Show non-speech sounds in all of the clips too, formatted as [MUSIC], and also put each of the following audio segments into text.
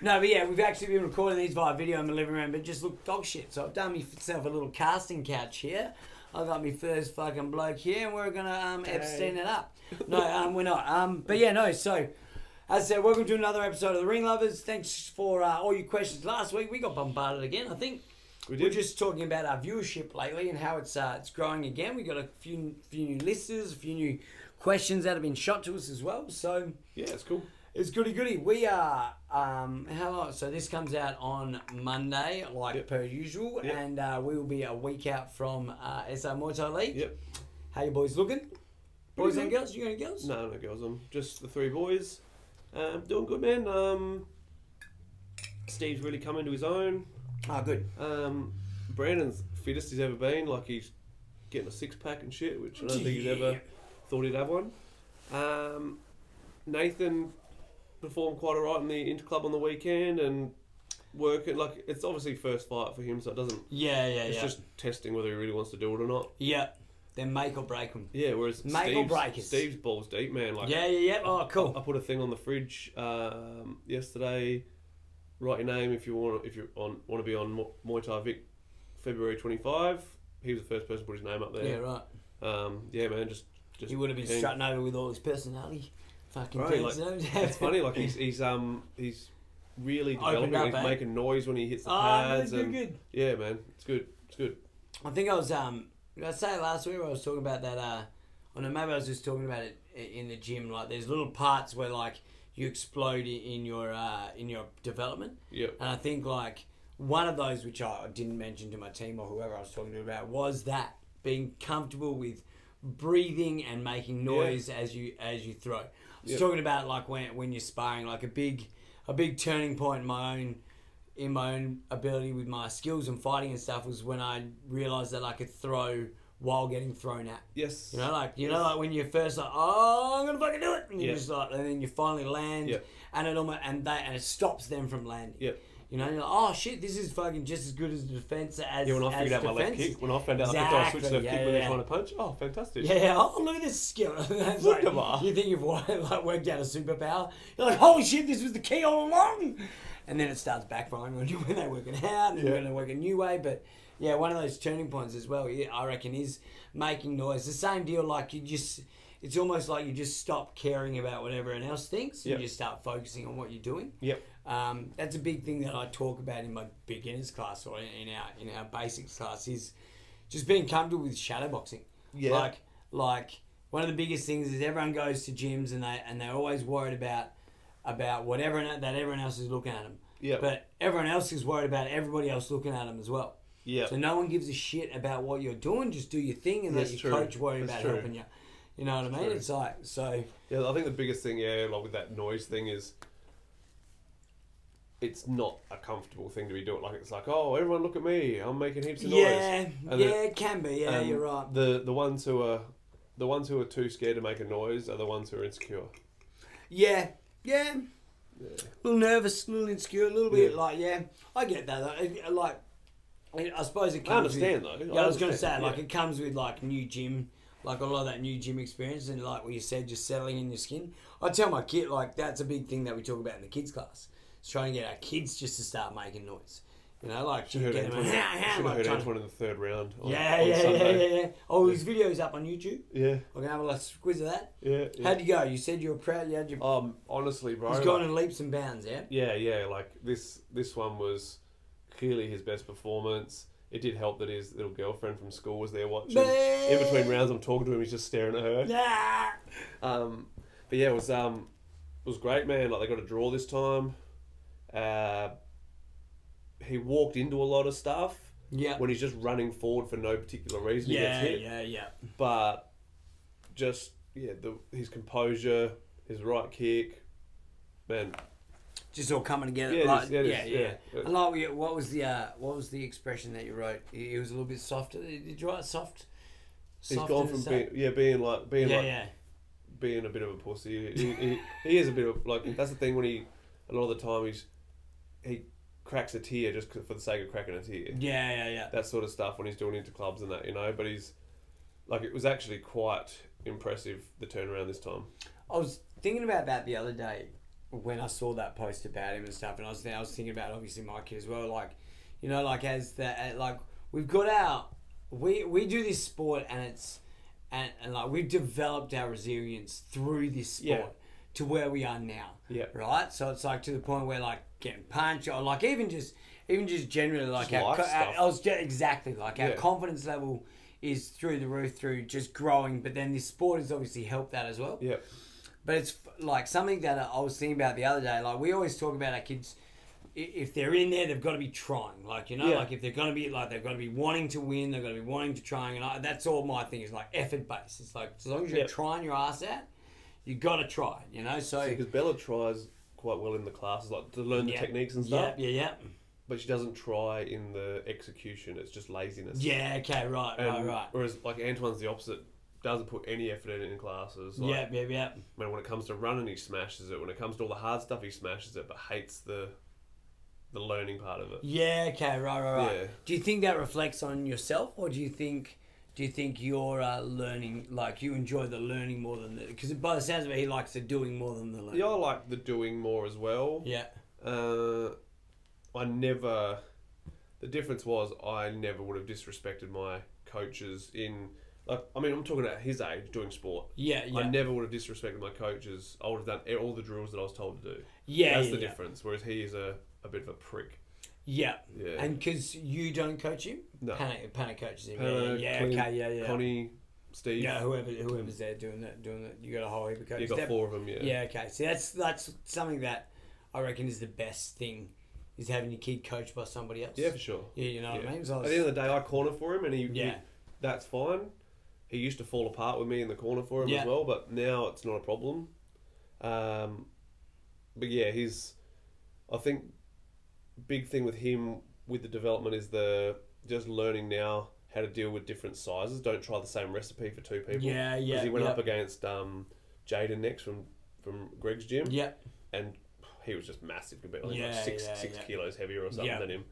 no, but yeah, we've actually been recording these via video in my living room, but just look dog shit. So I've done myself a little casting couch here. I got my first fucking bloke here, and we're gonna um, Epstein it up. [LAUGHS] No, um, we're not. Um, but yeah, no. So, as I said, welcome to another episode of the Ring Lovers. Thanks for uh, all your questions last week. We got bombarded again. I think We we're just talking about our viewership lately and how it's uh, it's growing again. We got a few few new listeners, a few new questions that have been shot to us as well. So Yeah, it's cool. It's goody goody. We are um how long? So this comes out on Monday, like Yep. per usual, Yep. and uh, we will be a week out from uh, SA Muay Thai League. Yep. How you boys looking? Boys and girls? You got any girls? No, no girls. I'm just the three boys. Um, doing good, man. Um, Steve's really come into his own. Ah, good. Um, Brandon's fittest he's ever been. Like he's getting a six pack and shit, which I don't think he's ever thought he'd have one. Um, Nathan performed quite alright in the interclub on the weekend and working. Like it's obviously first fight for him, so it doesn't. Yeah, yeah, yeah. It's yeah. just testing whether he really wants to do it or not. yeah. Then make or break him. Yeah, whereas Make or break it. Steve's balls deep, man. Like Yeah, yeah, yeah. Oh, cool. I cool. put a thing on the fridge um, yesterday. Write your name if you want. If you on want to be on Mu- Muay Thai Vic, February twenty five. He was the first person to put his name up there. Yeah, right. Um, yeah, man. Just just He would have been keen. strutting over with all his personality. Fucking things, like? It's funny. Like he's [LAUGHS] he's um he's really developing. up, he's eh? making noise when he hits the Oh, pads. good, good, and good. Yeah, man. It's good. It's good. I think I was um did I say last week I was talking about that uh or no maybe I was just talking about it in the gym like there's little parts where like you explode in your uh in your development Yeah. and I think like one of those which I didn't mention to my team or whoever I was talking to about was that being comfortable with breathing and making noise as you as you throw. Was Yep. talking about like when when you're sparring like a big a big turning point in my own in my own ability with my skills and fighting and stuff was when I realized that I could throw while getting thrown at. Yes. You know, like you know, like when you're first like, oh, I'm gonna fucking do it, and you Yeah. just like, and then you finally land, Yeah. and it almost and they and it stops them from landing. Yep. You know, you're like, oh shit, this is fucking just as good as the defense as Yeah, when I figured out my left defense. kick, when I found out I could throw a switch Exactly, left yeah, kick when they're trying to punch, oh, fantastic. Yeah, oh look at this skill. [LAUGHS] Like, you think you've [LAUGHS] like worked out a superpower. You're like, holy shit, this was the key all along. And then it starts backfiring on you [LAUGHS] when they work it out and Yeah. you're going to work a new way. But yeah, one of those turning points as well, yeah, I reckon, is making noise. The same deal, like you just, it's almost like you just stop caring about what everyone else thinks. Yep. You just start focusing on what you're doing. Yep. Um, that's a big thing that I talk about in my beginners class or in our in our basics class is just being comfortable with shadowboxing. Yeah. Like like one of the biggest things is everyone goes to gyms and they and they're always worried about about whatever that everyone else is looking at them. Yep. But everyone else is worried about everybody else looking at them as well. Yep. So no one gives a shit about what you're doing. Just do your thing and That's let your true. coach worry That's about true. helping you. You know what I mean? true. It's like so. Yeah, I think the biggest thing, yeah, like with that noise thing is it's not a comfortable thing to be doing. Like it's like, oh, everyone look at me, I'm making heaps of noise. Yeah, And yeah, the- it can be. Yeah, and you're right. The the ones who are the ones who are too scared to make a noise are the ones who are insecure. Yeah, yeah. Yeah. A little nervous, a little insecure, a little bit Yeah. like yeah. I get that. Like, I I suppose it comes. I understand with, though. Yeah, I was gonna say like yeah. it comes with like new gym, like a lot of that new gym experience, and like what you said, just settling in your skin. I tell my kid like that's a big thing that we talk about in the kids class. Trying to get our kids just to start making noise. You know, like Should have get heard them, Antoine, [LAUGHS] should have heard trying to- in the third round. On, Yeah, on yeah, yeah, Sunday. yeah, yeah. Oh, his video's up on YouTube. yeah, We're gonna have a little quiz of that. yeah. yeah. How'd you go? You said you were proud. You had your. um, honestly, bro. He's like- gone in leaps and bounds. Yeah. Yeah, yeah. Like this, this one was clearly his best performance. It did help that his little girlfriend from school was there watching. In between rounds, I'm talking to him. He's just staring at her. Yeah. Um, but yeah, it was um, it was great, man. Like they got a draw this time. Uh, he walked into a lot of stuff Yeah. when he's just running forward for no particular reason. he Yeah, gets hit. yeah, yeah. But just yeah, the his composure, his right kick, man, just all coming together. Yeah, like, yeah, yeah, yeah. And like, what was the uh, what was the expression that you wrote? It was a little bit softer. Did you write soft? He's Soft gone from being yeah being like being yeah, like yeah, being a bit of a pussy. He, he, he is a bit of like that's the thing when he a lot of the time he's he cracks a tear just for the sake of cracking a tear. yeah, yeah, yeah. That sort of stuff when he's doing into clubs and that you know. But he's like it was actually quite impressive the turnaround this time. I was thinking about that the other day when I saw that post about him and stuff, and I was I was thinking about obviously my kid as well. Like, you know, like as the like we've got our we we do this sport and it's and, and like we've developed our resilience through this sport Yeah. to where we are now. Yeah. Right. So it's like to the point where like getting punched or like even just even just generally like Just our, our. I was just, exactly like our Yeah. confidence level is through the roof through just growing. But then this sport has obviously helped that as well. Yeah. But it's like something that I was thinking about the other day. Like we always talk about our kids, if they're in there, they've got to be trying. Like you know, Yeah. like if they're going to be like they've got to be wanting to win, they've got to be wanting to trying. And I, that's all my thing is like effort based. It's like as long as you're Yep. trying your ass out, you got to try. You know, so Because Bella tries quite well in the classes, like to learn yeah, the techniques and stuff. yeah, yeah, yeah. But she doesn't try in the execution. It's just laziness. yeah. Okay, right, And right, right. Whereas like Antoine's the opposite. Doesn't put any effort in in classes. Like, yeah, yeah, yeah. when when it comes to running, he smashes it. When it comes to all the hard stuff, he smashes it, but hates the the learning part of it. Yeah, okay, right, right, right. Yeah. Do you think that reflects on yourself, or do you think do you think you're uh, learning like you enjoy the learning more than the because by the sounds of it, he likes the doing more than the learning. Yeah, I like the doing more as well. Yeah. Uh, I never. The difference was I never would have disrespected my coaches in. Like, I mean, I'm talking at his age doing sport. Yeah, yeah. I never would have disrespected my coaches. I would have done all the drills that I was told to do. yeah, That's yeah, the yeah. difference. Whereas he is a, a bit of a prick. Yeah. Yeah. And because you don't coach him, No. Panic, Panic coaches him. Hannah, yeah, yeah, Clint, okay, yeah, yeah. Connie, Steve. yeah, whoever whoever's there doing that, doing that. You got a whole heap of coaches. you got That- four of them. Yeah. Yeah, okay. See, that's that's something that I reckon is the best thing, is having your kid coached by somebody else. Yeah, for sure. Yeah, you know what I mean. So I At the end of the day, I corner for him, and he, Yeah. he- that's fine. He used to fall apart with me in the corner for him Yeah. as well, but now it's not a problem. Um, but yeah, he's. I think big thing with him with the development is the just learning now how to deal with different sizes. Don't try the same recipe for two people. Yeah, yeah, Because he went yeah. up against um, Jaden next from from Greg's gym, yeah, and he was just massive compared. Think Yeah, like six yeah, six yeah. kilos heavier or something Yeah. than him,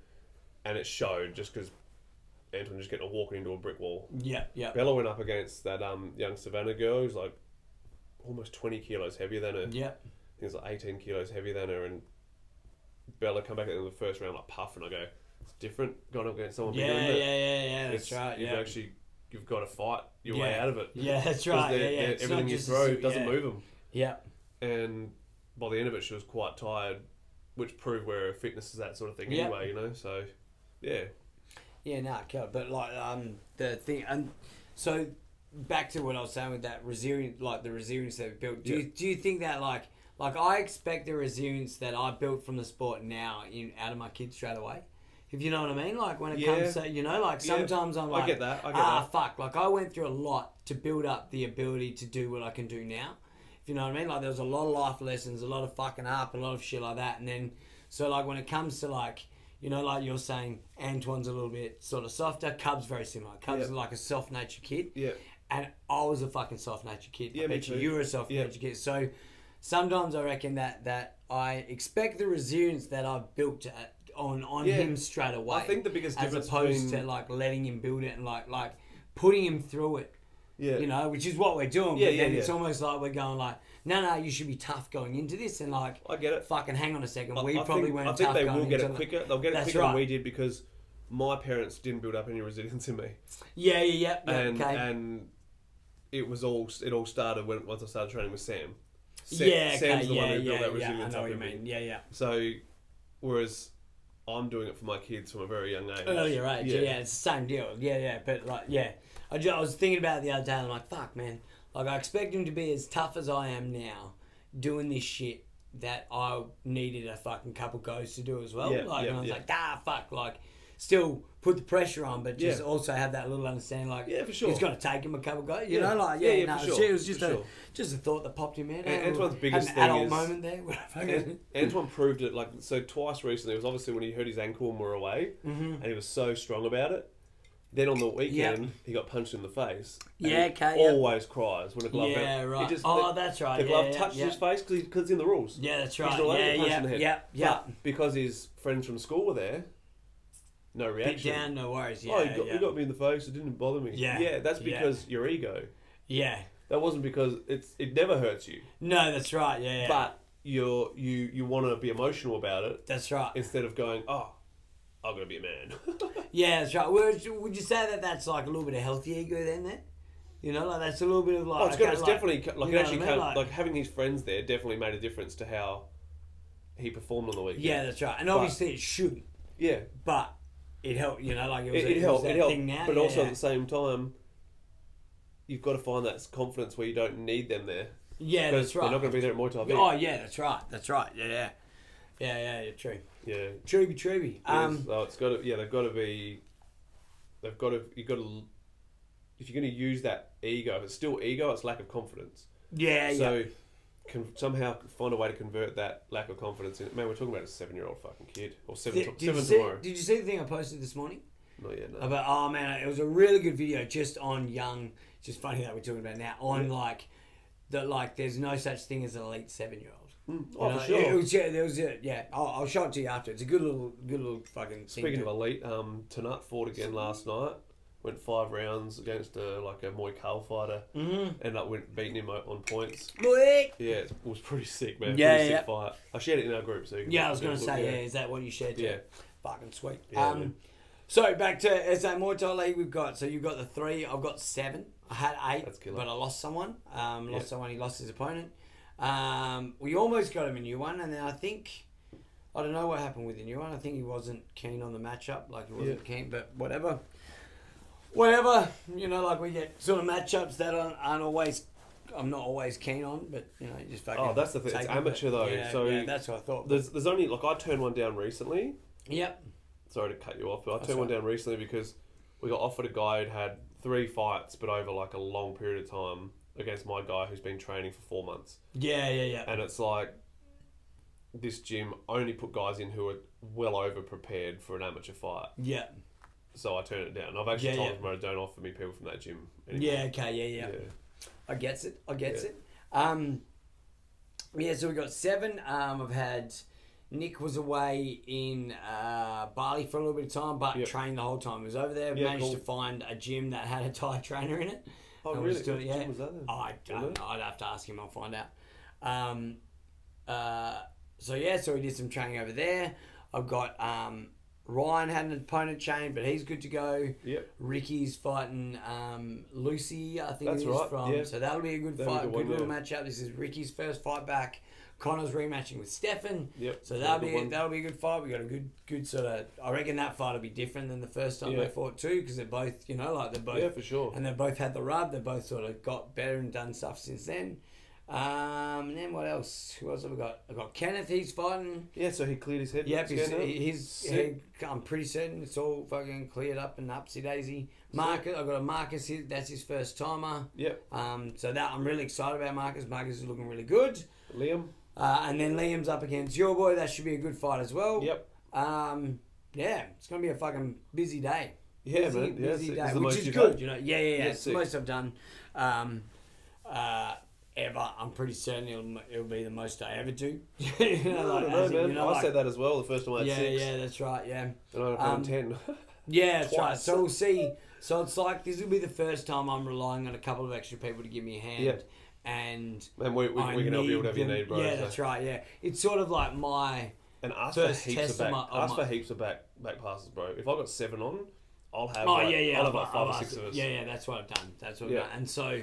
and it showed just because Anton just getting a walking into a brick wall. yeah, yeah, Bella went up against that um young Savannah girl who's like almost twenty kilos heavier than her. yeah. I think it's like eighteen kilos heavier than her, and Bella come back in the first round like puff, and I go, it's different going up against someone Yeah, bigger. yeah, yeah, yeah, that's It's- right. You've Yeah, actually you've got to fight your way out of it. yeah, that's right. Yeah, yeah. they're- It's not everything you throw a- doesn't yeah. move them. Yeah, and by the end of it, she was quite tired, which proved where her fitness is that sort of thing Yeah. anyway. You know, so yeah, yeah, nah, cool. But like, um, the thing, and so back to what I was saying with that resilience, like the resilience that we built. Do you do you think that like like I expect the resilience that I built from the sport now in out of my kids straight away? If you know what I mean, like when it Yeah. comes to you know, like Yeah. sometimes I'm like, I get that. I get ah, that. fuck. Like I went through a lot to build up the ability to do what I can do now. If you know what I mean, like there was a lot of life lessons, a lot of fucking up, a lot of shit like that, and then so like when it comes to like. You know, like you're saying, Antoine's a little bit sort of softer. Cub's very similar. Cub's is like a soft-natured kid, Yeah, and I was a fucking soft-natured kid. Yeah, I bet you you were a soft-natured kid. So sometimes I reckon that that I expect the resilience that I've built at, uh, on on Yeah. him straight away. I think the biggest as difference opposed between to like letting him build it and like like putting him through it. yeah, You know, which is what we're doing. Yeah, but yeah, then it's yeah. almost like we're going like, no, no, you should be tough going into this, and like, I get it. fucking hang on a second, I- we I probably think, weren't I think they will get it quicker. They'll get it quicker right. than we did because my parents didn't build up any resilience in me, Yeah, yeah, yeah. yeah and okay. and it was all it all started when once I started training with Sam. Sam yeah, okay, Sam's the yeah, one who yeah, built that yeah. I know what you mean. Yeah, yeah. So, whereas I'm doing it for my kids from a very young age. earlier age. Yeah. it's the same deal. Yeah, yeah. But like, yeah, I, ju- I was thinking about it the other day. And I'm like, fuck, man. Like, I expect him to be as tough as I am now, doing this shit that I needed a fucking couple goes to do as well. Yeah, like, yeah, and I was yeah. like, ah, fuck, like. Still put the pressure on, but just Yeah. also have that little understanding, like Yeah, for sure. he's going to take him a couple of guys, you Yeah. know, like Yeah, yeah, yeah, no, for sure, it was just for a sure. just a thought that popped him in my head. And Antoine's biggest had thing an adult is- moment there. [LAUGHS] Ant- Antoine proved it like so twice recently. It was obviously when he hurt his ankle and were away, Mm-hmm. and he was so strong about it. Then on the weekend, he got punched in the face. Yeah, okay. Always cries when a glove. Yeah, goes- right. Just, Oh, the, that's right. The glove yeah, touches his face because it's in the rules. Yeah, that's right. to Yeah, yeah, in the head. yeah, yeah. But because his friends from school were there, no reaction. Bit down, no worries. Oh, yeah, oh, you got, yeah. he got me in the face. It didn't bother me. Yeah, yeah. That's yeah. because your ego. yeah. That wasn't because it's it never hurts you, No, that's right. Yeah, yeah. but you're you you want to be emotional about it that's right. instead of going, oh, I'm gonna be a man. [LAUGHS] Yeah, that's right. Would, would you say that that's like a little bit of healthy ego then? Then, you know, like that's a little bit of like. oh, it's, okay, it's like- definitely like it actually I mean? came, Like- like, having his friends there definitely made a difference to how he performed on the weekend. Yeah, that's right. And obviously it shouldn't, yeah. but it helped. You know, like it was. It, it helped. that It helped. Now. but yeah, also at the same time, you've got to find that confidence where you don't need them there. yeah, that's right. they're not going to be there at Muay Thai. Oh yeah, that's right. That's right. Yeah, yeah, yeah, yeah. yeah true. yeah. Truby, truby. Um, so it's got to. Yeah, they've got to be. They've got to. You've got to. If you're going to use that ego, if it's still ego, it's lack of confidence. yeah, yeah. Can somehow find a way to convert that lack of confidence in. it. Man, we're talking about a seven-year-old fucking kid or seven. Did, did you seven see, tomorrow. did you see the thing I posted this morning? Not yet. No. About oh man, it was a really good video just on young. Just funny that we're talking about now on like that like there's no such thing as an elite seven year old. oh, for sure. It was, yeah, there was a, yeah. I'll, I'll show it to you after. It's a good little, good little fucking. thing Speaking to- of elite, um, Tanut fought again last night. Went five rounds against a like a Muay Thai fighter. Mm-hmm. Ended up went, beating him on points. Yeah, it was pretty sick, man. Yeah, pretty yeah. sick fight. I shared it in our group, so you can Yeah, I was gonna say, yeah. Is that what you shared? Too? Yeah. Fucking sweet. Yeah, um, man. so back to SA Muay Thai League, we've got so you've got the three. I've got seven. I had eight, but I lost someone. Um, lost Yeah. someone. He lost his opponent. Um, we almost got him a new one, and then I think. I don't know what happened with the new one. I think he wasn't keen on the matchup, like he wasn't keen, but whatever. Whatever, you know, like we get sort of matchups that aren't, aren't always, I'm not always keen on, but you know, you just fucking. Oh, that's the thing. take It's it, but- amateur, though, Yeah, so yeah, that's what I thought. There's there's only like I turned one down recently. Yep. Sorry to cut you off, but I turned one down recently because we got offered a guy who'd had three fights, but over like a long period of time against my guy who's been training for four months. Yeah, yeah, yeah. And it's like this gym only put guys in who are well over prepared for an amateur fight. Yeah. So I turned it down. I've actually Yeah, told yeah. them don't offer me people from that gym. Anymore. Yeah, okay, yeah, yeah. I gets it. I gets Yeah. it. Um, yeah, so we got seven. Um, I've had Nick was away in uh, Bali for a little bit of time, but Yep. trained the whole time. He was over there. Yeah, managed cool. to find a gym that had a Thai [LAUGHS] trainer in it. Oh, And really? was What yeah. gym was that I don't Really? know. I'd have to ask him. I'll find out. Um, uh, so yeah, so we did some training over there. I've got um, Ryan had an opponent chain, but he's good to go. Yep. Ricky's fighting um, Lucy, I think That's it is right, from. yeah. So that'll be a good That'll fight, a good one, little yeah. matchup. This is Ricky's first fight back. Connor's rematching with Stefan. Yep. So that'll be one. that'll be a good fight. We got a good good sort of. I reckon that fight will be different than the first time Yeah. they fought too, because they're both you know like they're both Yeah, for sure. and they both had the rub. They both sort of got better and done stuff since then. Um, and then what else? Who else have we got? I got Kenneth. He's fighting. Yeah, so he cleared his head. Yep, he's, he's, he, I'm pretty certain it's all fucking cleared up and upsy daisy. Marcus, I've got a Marcus. Here, that's his first timer. Yep. Um, so that I'm really excited about Marcus. Marcus is looking really good. Liam. Uh, and then Liam's up against your boy. That should be a good fight as well. Yep. Um, yeah, it's gonna be a fucking busy day. Yeah, busy, man. Yeah, busy day, which is good. had? You know, yeah, yeah, yeah. Yeah, it's the most I've done. Um, uh, ever. I'm pretty certain it'll, it'll be the most I ever do. [LAUGHS] you know, I like, don't know, as in, man. you know, I like- said that as well the first time I had yeah, six. yeah, that's right. Yeah, And I had Um, ten. [LAUGHS] yeah, that's right. So we'll see. So it's like this will be the first time I'm relying on a couple of extra people to give me a hand. Yeah. And and we, we, I we can help you whatever you need, bro. Yeah, so. that's right. Yeah, it's sort of like my And ask for heaps of back. my- ask my- for heaps of back back passes, bro. If I got seven on, I'll have. Oh like, yeah, yeah. I'll have I've- like five I've or six of us. Yeah, yeah. That's what I've done. That's what I've done. And so,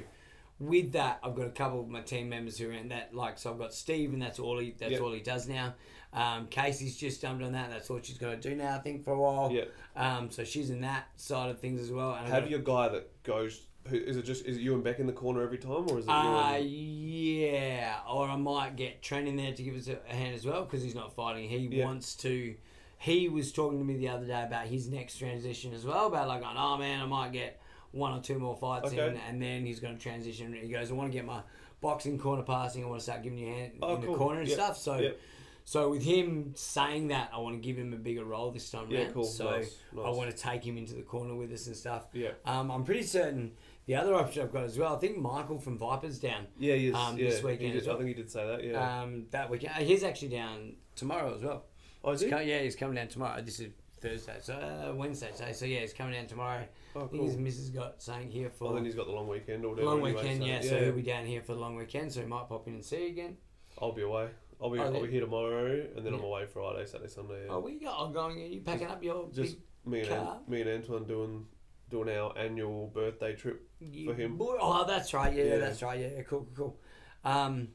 with that, I've got a couple of my team members who are in that. Like, so I've got Steve, and that's all he. That's Yep. all he does now. Um, Casey's just jumped on that. And that's all she's got to do now. I think for a while. Yeah. Um, so she's in that side of things as well. And got- your guy that goes. Who, is it just is it you and Beck in the corner every time, or is it Uh, yeah, or I might get Trent in there to give us a, a hand as well because he's not fighting. He Yeah. wants to he was talking to me the other day about his next transition as well. About like, going, oh man, I might get one or two more fights in, and then he's going to transition. He goes, I want to get my boxing corner passing. I want to start giving you a hand Oh, in cool. the corner and Yep. stuff. So. Yep. So with him saying that, I want to give him a bigger role this time Yeah, round. cool. So Nice, I want to take him into the corner with us and stuff. Yeah. Um, I'm pretty certain the other option I've got as well. I think Michael from Vipers down. Yeah, he is. Um, yeah, this weekend did- well. I think he did say that. Yeah. Um, that weekend. uh, He's actually down tomorrow as well. oh, is He's he? co- yeah, he's coming down tomorrow. This is Thursday, so uh, Wednesday today. So yeah, he's coming down tomorrow. Oh, I think his missus got something here for Well, then he's got the long weekend or whatever. long anyway, weekend. so, yeah, so he'll be down here for the long weekend. So he might pop in and see you again. I'll be away. I'll be. Oh, I'll be here tomorrow, and then I'm away Friday, Saturday, Sunday. Yeah. Oh, we you go? I'm going. Are you packing up your Just me and? An- me and Antoine doing doing our annual birthday trip. big for him. Boy, oh, that's right. Yeah, Yeah. that's right. Yeah, cool, cool, cool. Um,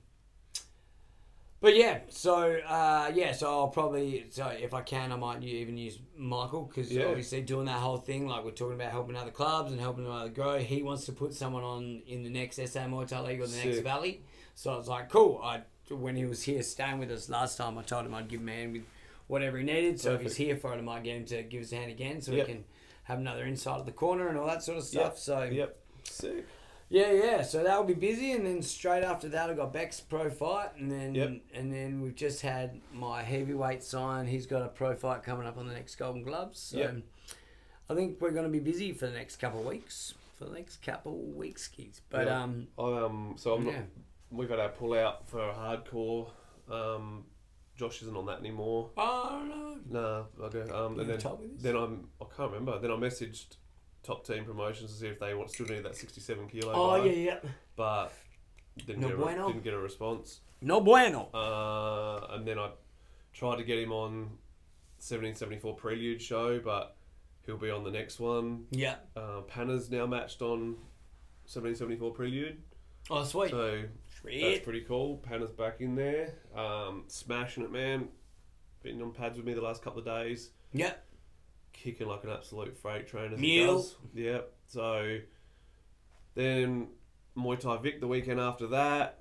but yeah, so uh, yeah, so I'll probably so if I can, I might even use Michael because Yeah. obviously doing that whole thing, like we're talking about helping other clubs and helping them other grow. He wants to put someone on in the next SA Muay Thai League or the next Valley. So I was like, cool. I when he was here staying with us last time, I told him I'd give him a hand with whatever he needed. So if he's here for it, I might get him to give us a hand again, so Yep. we can have another inside of the corner and all that sort of stuff. Yep. So Yep. Sick. Yeah, yeah. So that'll be busy, and then straight after that, I got Beck's pro fight, and then Yep. and then we've just had my heavyweight sign. He's got a pro fight coming up on the next Golden Gloves. So Yep. I think we're going to be busy for the next couple of weeks. For the next couple of weeks, kids. But Yeah. um, I, um. So I'm yeah, not. We've had our pull out for hardcore. Um, Josh isn't on that anymore. oh no, Nah. Okay. Um. you And then told me this. then I'm. I can't remember. Then I messaged Top Team Promotions to see if they want still need that 67 kilo. oh bar, yeah, yeah. But didn't No get a, bueno. didn't get a response. No bueno. Uh, and then I tried to get him on 1774 Prelude show, but he'll be on the next one. Yeah. Uh, Panna's now matched on 1774 Prelude, Oh sweet. so that's pretty cool. Panna's back in there, um, smashing it, man. Been on pads with me the last couple of days, Yeah. Kicking like an absolute freight train. As Mule. He does. Yep. So then Muay Thai Vic the weekend after that.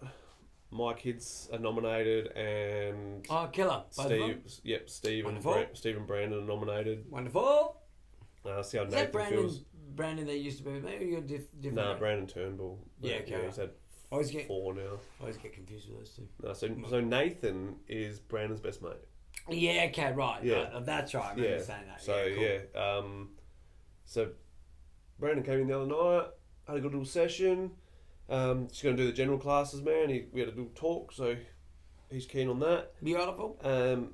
My kids are nominated, and Oh killer. Both of them? Steve, yep, Steve and Wonderful. Bra- Steve and Brandon are nominated. Wonderful. Uh, see how Is Nathan that Brandon? feels. Brandon that used to be Maybe you're diff- different. Nah, Brandon Turnbull. Yeah, okay. he's had I always get four now. I always get confused with those two. No, so so Nathan is Brandon's best mate. Yeah, okay, right. Yeah. right, that's right. I remember Yeah. saying that. So yeah, cool. yeah, um, so Brandon came in the other night, had a good little session. Um, she's going to do the general classes, man. He, we had a little talk, so he's keen on that. Beautiful. Um,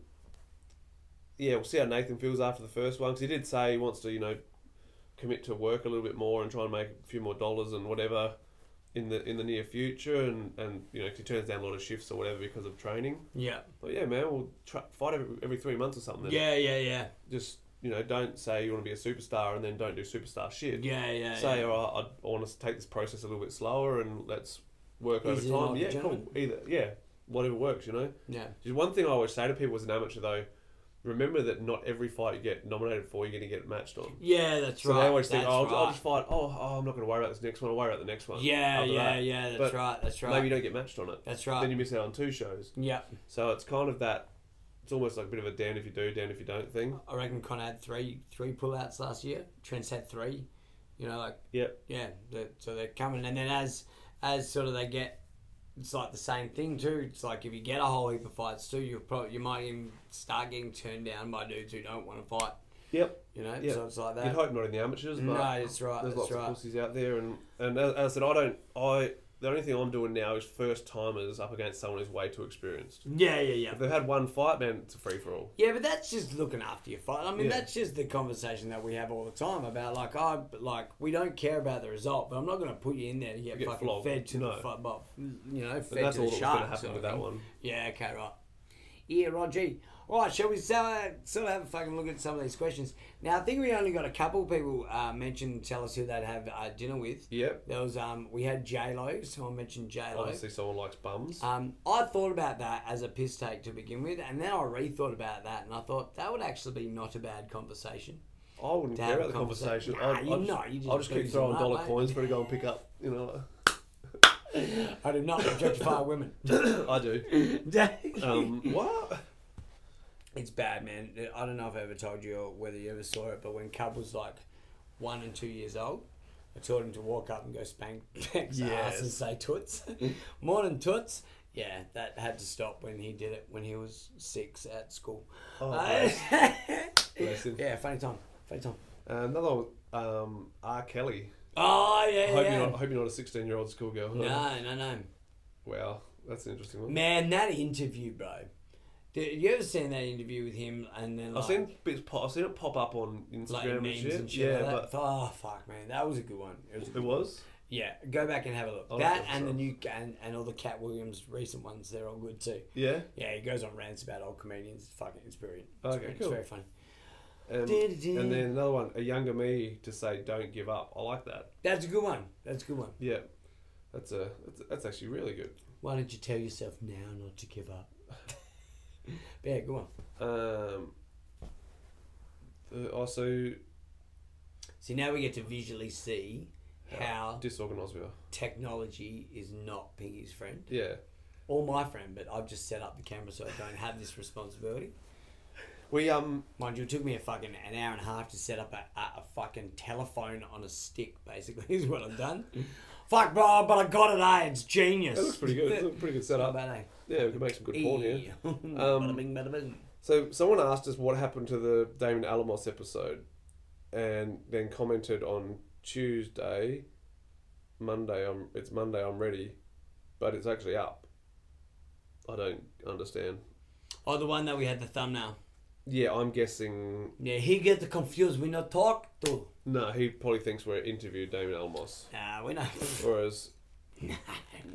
yeah, we'll see how Nathan feels after the first one because he did say he wants to, you know, commit to work a little bit more and try and make a few more dollars and whatever in the in the near future. And and you know, he turns down a lot of shifts or whatever because of training. Yeah. But yeah, man, we'll try, fight every, every three months or something. Then. Yeah, yeah, yeah. Just you know, don't say you want to be a superstar and then don't do superstar shit. Yeah, yeah. Say, yeah. all right, I, I want to take this process a little bit slower and let's work Easy over time. Yeah, cool. Either yeah, whatever works. You know. Yeah. Just one thing I always say to people as an amateur though, remember that not every fight you get nominated for you're going to get matched on. Yeah, that's So right. So they always think, oh, I'll, right. I'll just fight. Oh, oh, I'm not going to worry about this next one. I'll worry about the next one. Yeah, yeah, that. yeah. That's But right. That's right. Maybe you don't get matched on it. That's right. Then you miss out on two shows. yeah. So it's kind of that. It's almost like a bit of a damn if you do, damn if you don't thing. I reckon Connor had three three pullouts last year. Trent's had three. You know, like Yep. yeah. they so they're coming, and then as as sort of they get, it's like the same thing too. It's like if you get a whole heap of fights too, you probably you might even start getting turned down by dudes who don't want to fight. Yep. You know, Yeah. so it's like that. You'd hope not in the amateurs, but No, that's right. there's lots right. of pussies out there, and and as, as I said, I don't. I the only thing I'm doing now is first timers up against someone who's way too experienced. Yeah, yeah, yeah. If they've had one fight, man, it's a free for all. Yeah, but that's just looking after your fight. I mean, Yeah. that's just the conversation that we have all the time about like, I like we don't care about the result, but I'm not going to put you in there to get, Get fucking flogged. fed to No. the fight, but you know, But fed that's to all the that going to sharks. happen with that one. Yeah, okay, right. Yeah, Roger. All right, shall we sort of, sort of have a fucking look at some of these questions? Now, I think we only got a couple people uh, mention, tell us who they'd have uh, dinner with. Yep. There was, um, we had J Lo. Someone mentioned J Lo. Obviously, someone likes bums. Um, I thought about that as a piss take to begin with, and then I rethought about that, and I thought that would actually be not a bad conversation. I wouldn't to care have about a the conversation. I'd, Nah, I'd you just, know, you just I'll just keep throwing dollar mate. coins for to go and pick up. You know, [LAUGHS] I do not objectify women. [COUGHS] I do. [LAUGHS] Um, what? It's bad, man. I don't know if I ever told you or whether you ever saw it, but when Cub was like one and two years old, I taught him to walk up and go spank [LAUGHS] Beck's ass Yes. and say toots. [LAUGHS] Morning toots. Yeah, that had to stop when he did it when he was six at school. Oh, Uh, [LAUGHS] bless. Bless him. yeah, funny time. Funny time. Uh, another one, um, R. Kelly. Oh, yeah, I hope, yeah. you're not, I hope you're not a 16 year old schoolgirl. No, no, no. Wow, that's an interesting one. Man, that interview, bro. Did you ever seen that interview with him and then like, I've seen bits pop, I've seen it pop up on Instagram like and shit. and shit yeah, like that? Oh fuck, man, that was a good one. It was. But it was. Yeah, go back and have a look. I'll that and the new and, and all the Katt Williams recent ones, they're all good too. Yeah. Yeah, he goes on rants about old comedians. It's fucking, it's brilliant. It's, Okay, brilliant. cool. it's very funny. Um, and then another one, a younger me to say, "Don't give up." I like that. That's a good one. That's a good one. Yeah, that's a that's, that's actually really good. Why don't you tell yourself now not to give up? [LAUGHS] But yeah, go on. Um, the- also, See, now we get to visually see how disorganized we are. technology is not Pinky's friend. Yeah, or my friend, but I've just set up the camera so I don't have this responsibility. we um Mind you, it took me a fucking an hour and a half to set up a, a, a fucking telephone on a stick, basically, [LAUGHS] is what I've done. Fuck, bro, but I got it, eh? It's genius. it looks pretty good. It's a pretty good Not setup. bad, eh? Yeah, we can make some good porn here. [LAUGHS] bada bing, bada bing. So someone asked us what happened to the Damien Alamos episode, and then commented on Tuesday, Monday. I'm it's Monday. I'm ready, but it's actually up. I don't understand. Oh, the one that we had the thumbnail. Yeah, I'm guessing. Yeah, he gets confused. We not talk to. No, he probably thinks we're interviewed Damien Alamos, Nah, we not. [LAUGHS] whereas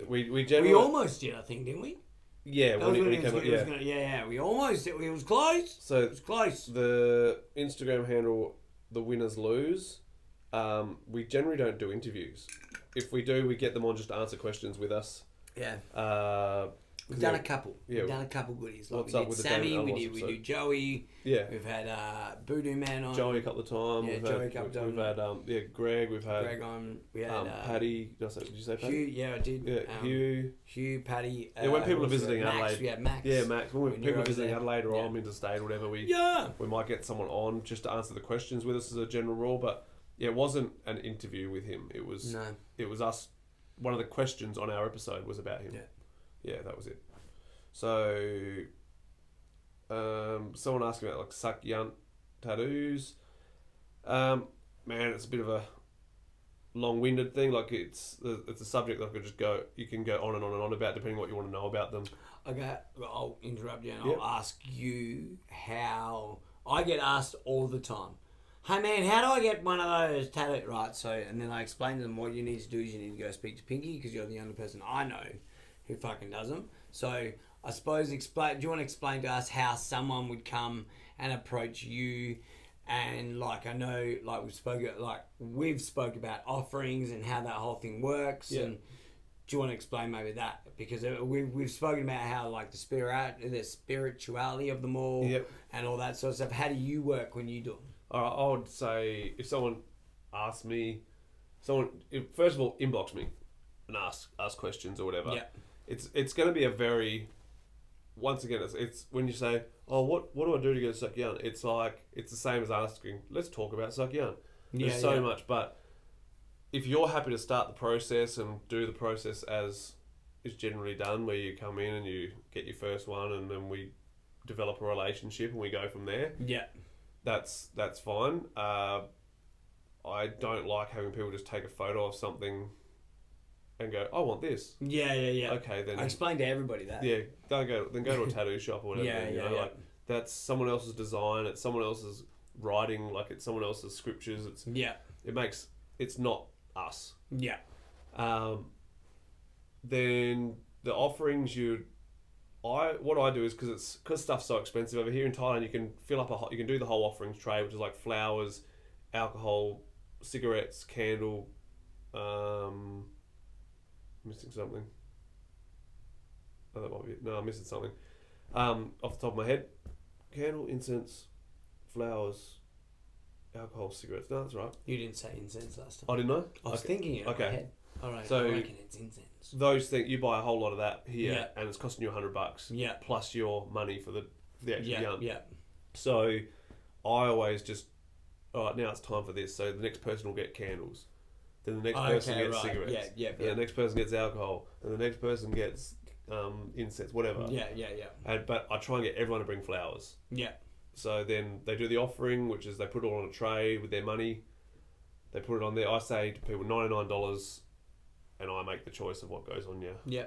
we we generally we almost did, I think, didn't we? yeah That when was he, when when he he was came up, was yeah. gonna- yeah, yeah. We almost. It was close. So It was close. the Instagram handle, the winners lose. Um, we generally don't do interviews. If we do, we get them on just to answer questions with us. Yeah. Uh, We've done a couple. yeah. We've done a couple goodies. Like What's we up did Sammy, we did we did Joey. yeah. We've had uh, Voodoo Man on. Joey a couple of times. Yeah, we've Joey had, a couple of times. We've had um, yeah, Greg. We've had Greg on. We had um, uh, Paddy. Did, say, did you say Paddy? Hugh. Yeah, I did. Yeah, um, Hugh. Hugh, Paddy. Yeah, when uh, people are visiting? Max, Adelaide. We had Max. Yeah, Max. When, When people you're visiting there. Adelaide or Yeah. I'm interstate or whatever, we Yeah. we might get someone on just to answer the questions with us as a general rule. But yeah, it wasn't an interview with him. It was No. it was us. One of the questions on our episode was about him. Yeah. Yeah, that was it. So, um, someone asked about like Sak Yant tattoos. Um, man, it's a bit of a long-winded thing. Like it's it's a subject that I could just go. You can go on and on and on about depending what you want to know about them. Okay, I'll interrupt you and Yep. I'll ask you how I get asked all the time. Hey man, how do I get one of those tattooed? Right, so and then I explain to them what you need to do is you need to go speak to Pinky because you're the only person I know who fucking does them. So I suppose explain. Do you want to explain to us how someone would come and approach you? And like I know, like we've spoken, like we've spoke about offerings and how that whole thing works. Yeah. And do you want to explain maybe that because we've, we've spoken about how like the spirit the spirituality of them all Yep. and all that sort of stuff how do you work when you do All right, I would say if someone asks me, someone if, first of all inbox me and ask ask questions or whatever. Yeah. It's it's going to be a very once again it's, it's when you say oh what what do I do to get a Sakyan? It's like it's the same as asking let's talk about Sakyan. There's Yeah, so yeah. much, but if you're happy to start the process and do the process as is generally done, where you come in and you get your first one, and then we develop a relationship and we go from there yeah that's that's fine. Uh, I don't like having people just take a photo of something and go, "I want this." yeah yeah yeah Okay, then I explained to everybody that yeah, don't go. Then go to a [LAUGHS] tattoo shop or whatever. Yeah, you yeah, know, yeah. like that's someone else's design. It's someone else's writing. Like it's someone else's scriptures. It's yeah it makes it's not us. yeah Um, then the offerings you, I what I do is because it's because stuff's so expensive over here in Thailand. You can fill up a you can do the whole offerings tray, which is like flowers, alcohol, cigarettes, candle. Um, missing something. Oh, that might be it. No, I'm missing something. Um, off the top of my head, candle, incense, flowers, alcohol, cigarettes. No, that's right. you didn't say incense last time I didn't know. I was Okay. thinking it Okay. all right So- I reckon it's incense those things you buy a whole lot of that here Yeah. and it's costing you a hundred bucks Yeah. plus your money for the for the actual Yeah, yeah, So I always just, all right, now it's time for this. So the next person will get candles. Then the next Oh, person gets right. cigarettes. Yeah, yeah, Yeah, the next person gets alcohol. And the next person gets um, incense, whatever. yeah, yeah, yeah, And, but I try and get everyone to bring flowers. yeah. So then they do the offering, which is they put it all on a tray with their money. They put it on there. I say to people, ninety nine dollars, and I make the choice of what goes on you. Yeah.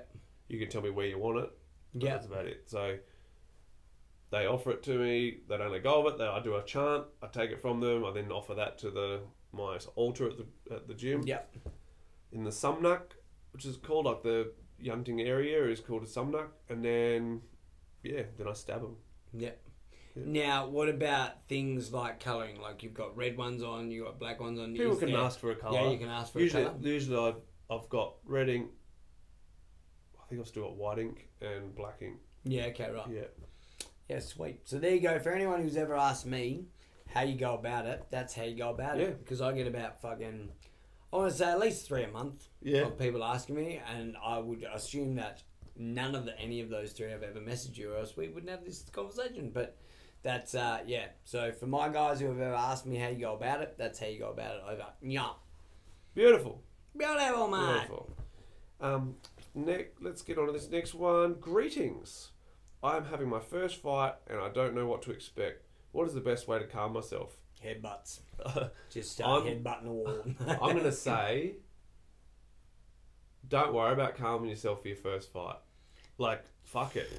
You can tell me where you want it. Yeah. that's about it. So they offer it to me. They don't let go of it. They, I do a chant. I take it from them. I then offer that to the my altar at the at the gym. Yeah. In the sumnak, which is called like the Yunting area is called a sumnak, and then yeah, then I stab them. Yeah. Yeah. Now, what about things like colouring? Like you've got red ones on, you've got black ones on. People Is can there- ask for a colour. Yeah, you can ask for usually, a colour. usually I've, I've got red ink. I think I've still got white ink and black ink. Yeah, okay, right. Yeah. Yeah, sweet. So there you go. For anyone who's ever asked me how you go about it, that's how you go about Yeah. it. Because I get about fucking, I want to say at least three a month Yeah. of people asking me, and I would assume that none of the any of those three have ever messaged you, or else we wouldn't have this conversation. But that's uh yeah. So for my guys who have ever asked me how you go about it, that's how you go about it. Over. Yeah. Beautiful. Beautiful, mate. Beautiful. Um, ne- let's get on to this next one. Greetings. I'm having my first fight and I don't know what to expect. What is the best way to calm myself? Headbutts. [LAUGHS] Just start I'm- headbutting the wall. [LAUGHS] [LAUGHS] I'm going to say don't worry about calming yourself for your first fight. Like, fuck it.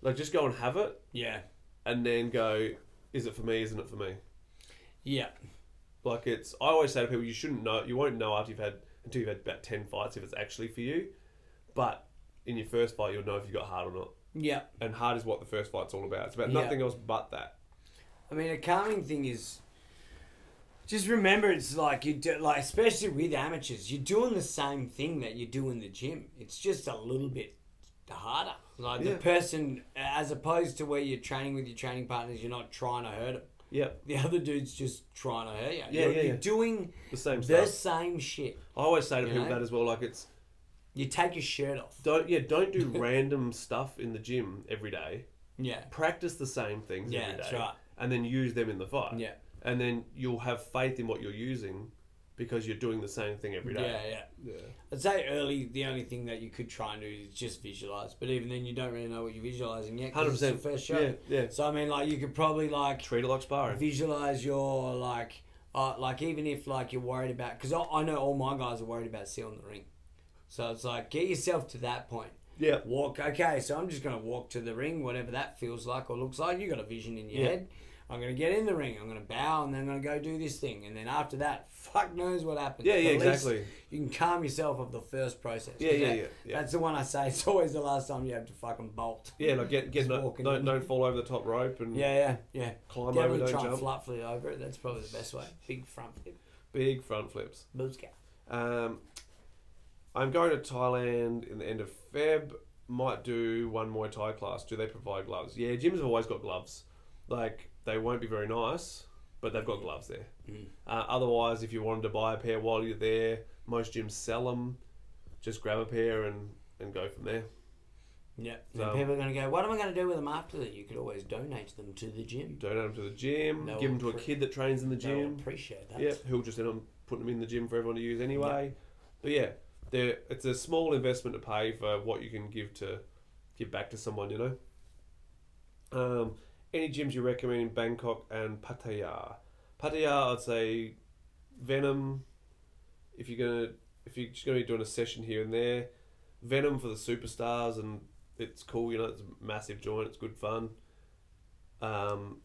Like, just go and have it yeah. and then go, is it for me? Isn't it for me? Yeah. Like it's, I always say to people, you shouldn't know, you won't know after you've had until you've had about ten fights if it's actually for you. But in your first fight, you'll know if you got hard or not. Yeah. And hard is what the first fight's all about. It's about Yeah. nothing else but that. I mean, a calming thing is just remember it's like you do, like especially with amateurs, you're doing the same thing that you do in the gym. It's just a little bit harder. Like Yeah. the person, as opposed to where you're training with your training partners, you're not trying to hurt them. Yep, The other dude's just trying to hurt you. Yeah, you're, yeah, you're yeah. doing the same the stuff. same shit. I always say to people know? that as well. Like it's You take your shirt off. don't yeah don't do [LAUGHS] random stuff in the gym every day. Yeah. Practice the same things Yeah, every day, that's right. And then use them in the fight. Yeah. and then you'll have faith in what you're using because you're doing the same thing every day. Yeah, yeah. Yeah. I'd say early, the only thing that you could try and do is just visualize. But even then, you don't really know what you're visualizing yet. 'cause Hundred it's your percent. first show. Yeah, yeah. So I mean, like you could probably like Treat it like sparring. visualize your like, uh, like even if like you're worried about, because I, I know all my guys are worried about sealing the ring. So it's like get yourself to that point. Yeah. Walk. Okay, so I'm just gonna walk to the ring, whatever that feels like or looks like. You got a vision in your Yeah. head. I'm gonna get in the ring. I'm gonna bow, and then I'm gonna go do this thing, and then after that, fuck knows what happens. Yeah, yeah, At exactly. You can calm yourself of the first process. Yeah, yeah, That- yeah, yeah. That's the one I say. [LAUGHS] It's always the last time you have to fucking bolt. Yeah, like get get no, don't, don't fall over the top rope and Yeah, yeah, yeah. climb over, don't try jump. flat flip over it. That's probably the best way. Big front flip. Big front flips. Bootska. Um, I'm going to Thailand in the end of Feb. Might do one Muay Thai class. Do they provide gloves? Yeah, gyms have always got gloves. Like they won't be very nice, but they've got gloves there. Mm. Uh, otherwise, if you wanted to buy a pair while you're there, most gyms sell them. Just grab a pair and, and go from there. Yeah. So- and people are going to go, what am I going to do with them after that? You could always donate them to the gym. Donate them to the gym. They'll give them to a kid that trains in the gym. appreciate that. Yeah, who'll just end up putting them in the gym for everyone to use anyway. But yeah, they're, it's a small investment to pay for what you can give to give back to someone, you know. Um, any gyms you recommend in Bangkok and Pattaya? Pattaya, I'd say Venum. If you're gonna, if you're just gonna be doing a session here and there, Venum for the superstars, and it's cool. You know, it's a massive joint. It's good fun. Um,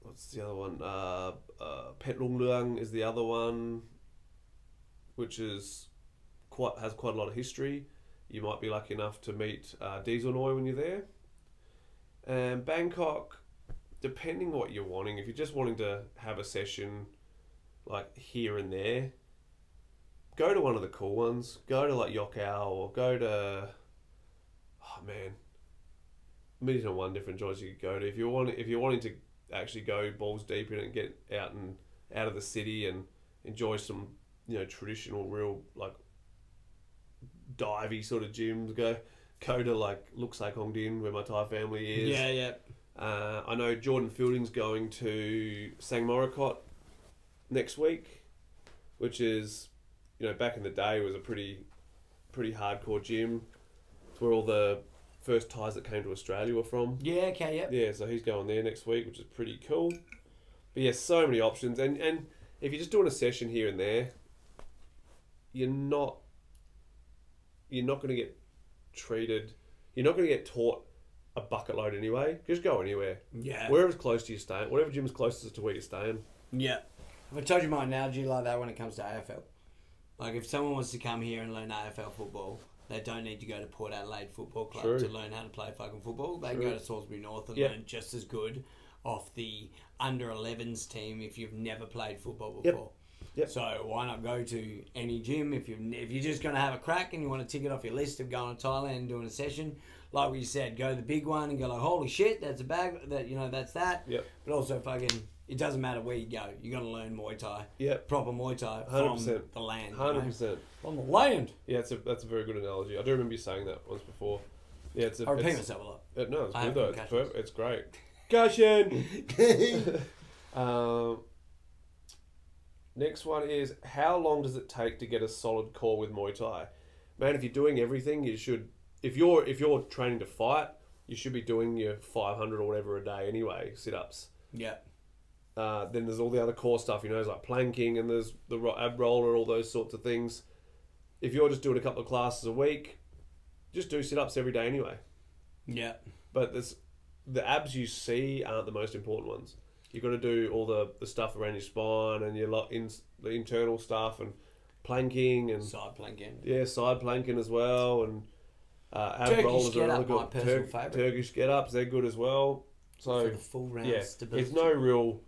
what's the other one? Uh, uh, Pet Lung Luang is the other one, which is quite has quite a lot of history. You might be lucky enough to meet uh, Diesel Noi when you're there. And Bangkok, depending what you're wanting, if you're just wanting to have a session like here and there, go to one of the cool ones. Go to like Yokkao or go to oh man, a million and one different joints you could go to. If you want, if you're wanting to actually go balls deep in it and get out and out of the city and enjoy some you know traditional real like divey sort of gyms, go to like looks like Hong Din where my Thai family is. Yeah, yeah. Uh, I know Jordan Fielding's going to Sang Moricot next week, which is, you know, back in the day was a pretty, pretty hardcore gym. It's where all the first Thais that came to Australia were from. Yeah, okay, yeah. Yeah, so he's going there next week, which is pretty cool. But yeah, so many options, and and if you're just doing a session here and there, you're not you're not going to get treated. You're not going to get taught a bucket load anyway. Just go anywhere, Yeah. wherever's close to you staying, whatever gym's closest to where you're staying. Yeah. Have I told you my analogy like that when it comes to AFL? Like, if someone wants to come here and learn AFL football, they don't need to go to Port Adelaide Football Club True. to learn how to play fucking football. They can go to Salisbury North and Yep. learn just as good off the under 11s team if you've never played football before. Yep. So why not go to any gym if you if you're just going to have a crack and you want to tick it off your list of going to Thailand and doing a session, like we said, go to the big one and go like, holy shit, that's a bag that you know that's that. Yep. But also fucking, it doesn't matter where you go, you got to learn Muay Thai, Yep. proper Muay Thai 100%. the land, Hundred percent. from the land. Yeah, it's a that's a very good analogy. I do remember you saying that once before. Yeah, it's a. I repeat it's, myself a lot. Uh, no, it's I good though. It's, it's great. Caution. [LAUGHS] [LAUGHS] [LAUGHS] um, next one is how long does it take to get a solid core with Muay Thai? Man, if you're doing everything, you should. If you're if you're training to fight, you should be doing your 500 or whatever a day anyway, sit ups. Yeah, Uh, then there's all the other core stuff, you know, like planking and there's the ab roller, all those sorts of things. If you're just doing a couple of classes a week, just do sit ups every day anyway. yeah, But there's the abs you see aren't the most important ones. You've got to do all the, the stuff around your spine and your lo- in, the internal stuff and planking and side planking. yeah, side planking as well and uh, ab Turkish rollers are get-up, another good. my personal favourite. Turkish get ups, they're good as well. So for the full round yeah, stability. it's no real.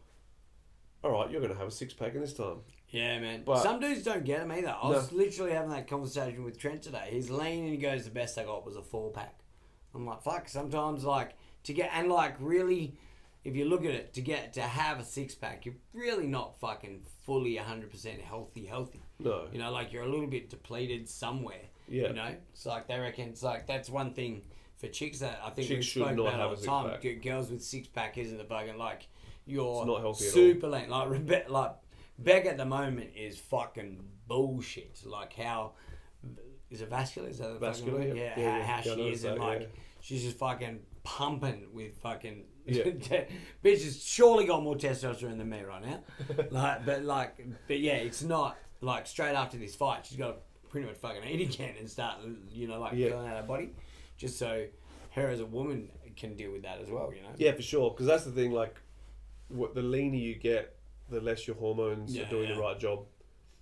All right, you're going to have a six pack in this time. Yeah, man. But- Some dudes don't get them either. I was literally having that conversation with Trent today. He's lean and he goes, "The best I got was a four pack." I'm like, "Fuck." Sometimes, like to get and like really, if you look at it, to get to have a six pack, you're really not fucking fully 100 percent healthy. Healthy. No. You know, like you're a little bit depleted somewhere. Yeah. You know, it's like they reckon it's like that's one thing for chicks that I think Chicks we spoke not about have all a the time. six-pack. G- Girls with six pack isn't the And like you're It's not healthy at all. super lean. Like Rebe- like Beck at the moment is fucking bullshit. Like how is it vascular? Is that the Vascular, yeah. Yeah, Yeah, how, yeah. how she is and like she's just fucking pumping with fucking Yeah. [LAUGHS] bitch has surely got more testosterone than me right now. [LAUGHS] like, but like, but yeah, it's not like straight after this fight. She's got to pretty much fucking eat again and start, you know, like Yeah. filling out her body, just so her as a woman can deal with that as well. You know. Yeah, for sure. Because that's the thing. Like, what the leaner you get, the less your hormones Yeah, are doing yeah. the right job,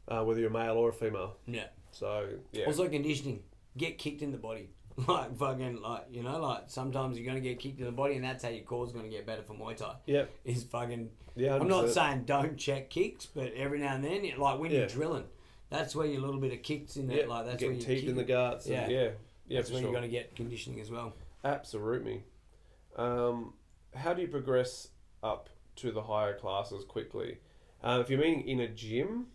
uh, whether you're a male or a female. Yeah. So yeah, Also conditioning. Get kicked in the body. [LAUGHS] Like fucking like you know like sometimes you're gonna get kicked in the body and that's how your core's gonna get better for Muay Thai. yeah, [LAUGHS] Is fucking. yeah. I'm not saying don't check kicks, but every now and then, you- like when Yeah. you're drilling, that's where your little bit of kicks in there. yeah, like that's getting where you teeth in the guts. and- Yeah. yeah, yeah. that's where sure. you're gonna get conditioning as well. Absolutely. Um, how do you progress up to the higher classes quickly? Uh, if you're meaning in a gym,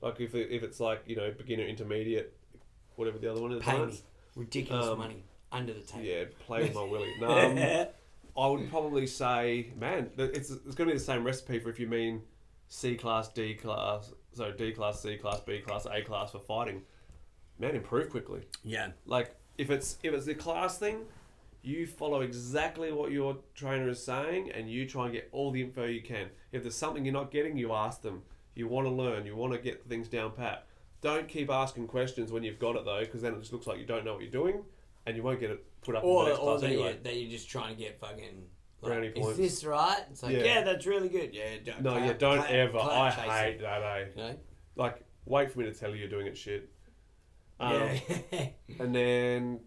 like if, it, if it's like you know beginner, intermediate, whatever the other one is, Pay me Lance? Ridiculous Um, money under the table. yeah, play with my willy. [LAUGHS] No, um, I would probably say, man, it's it's going to be the same recipe for if you mean C class, D class, so D class, C class, B class, A class for fighting. Man, improve quickly. yeah, Like if it's if it's the class thing, you follow exactly what your trainer is saying, and you try and get all the info you can. If there's something you're not getting, you ask them. You want to learn. You want to get things down pat. Don't keep asking questions when you've got it though, because then it just looks like you don't know what you're doing, and you won't get it put up in or the next or class that, anyway. you, that you're just trying to get fucking. Brownie Like, points. Is this right? It's like, Yeah. yeah, that's really good. Yeah, don't, No, yeah, don't ever. I hate that. Eh? You know? Like, wait for me to tell you you're doing it shit. Um, yeah. [LAUGHS] And then,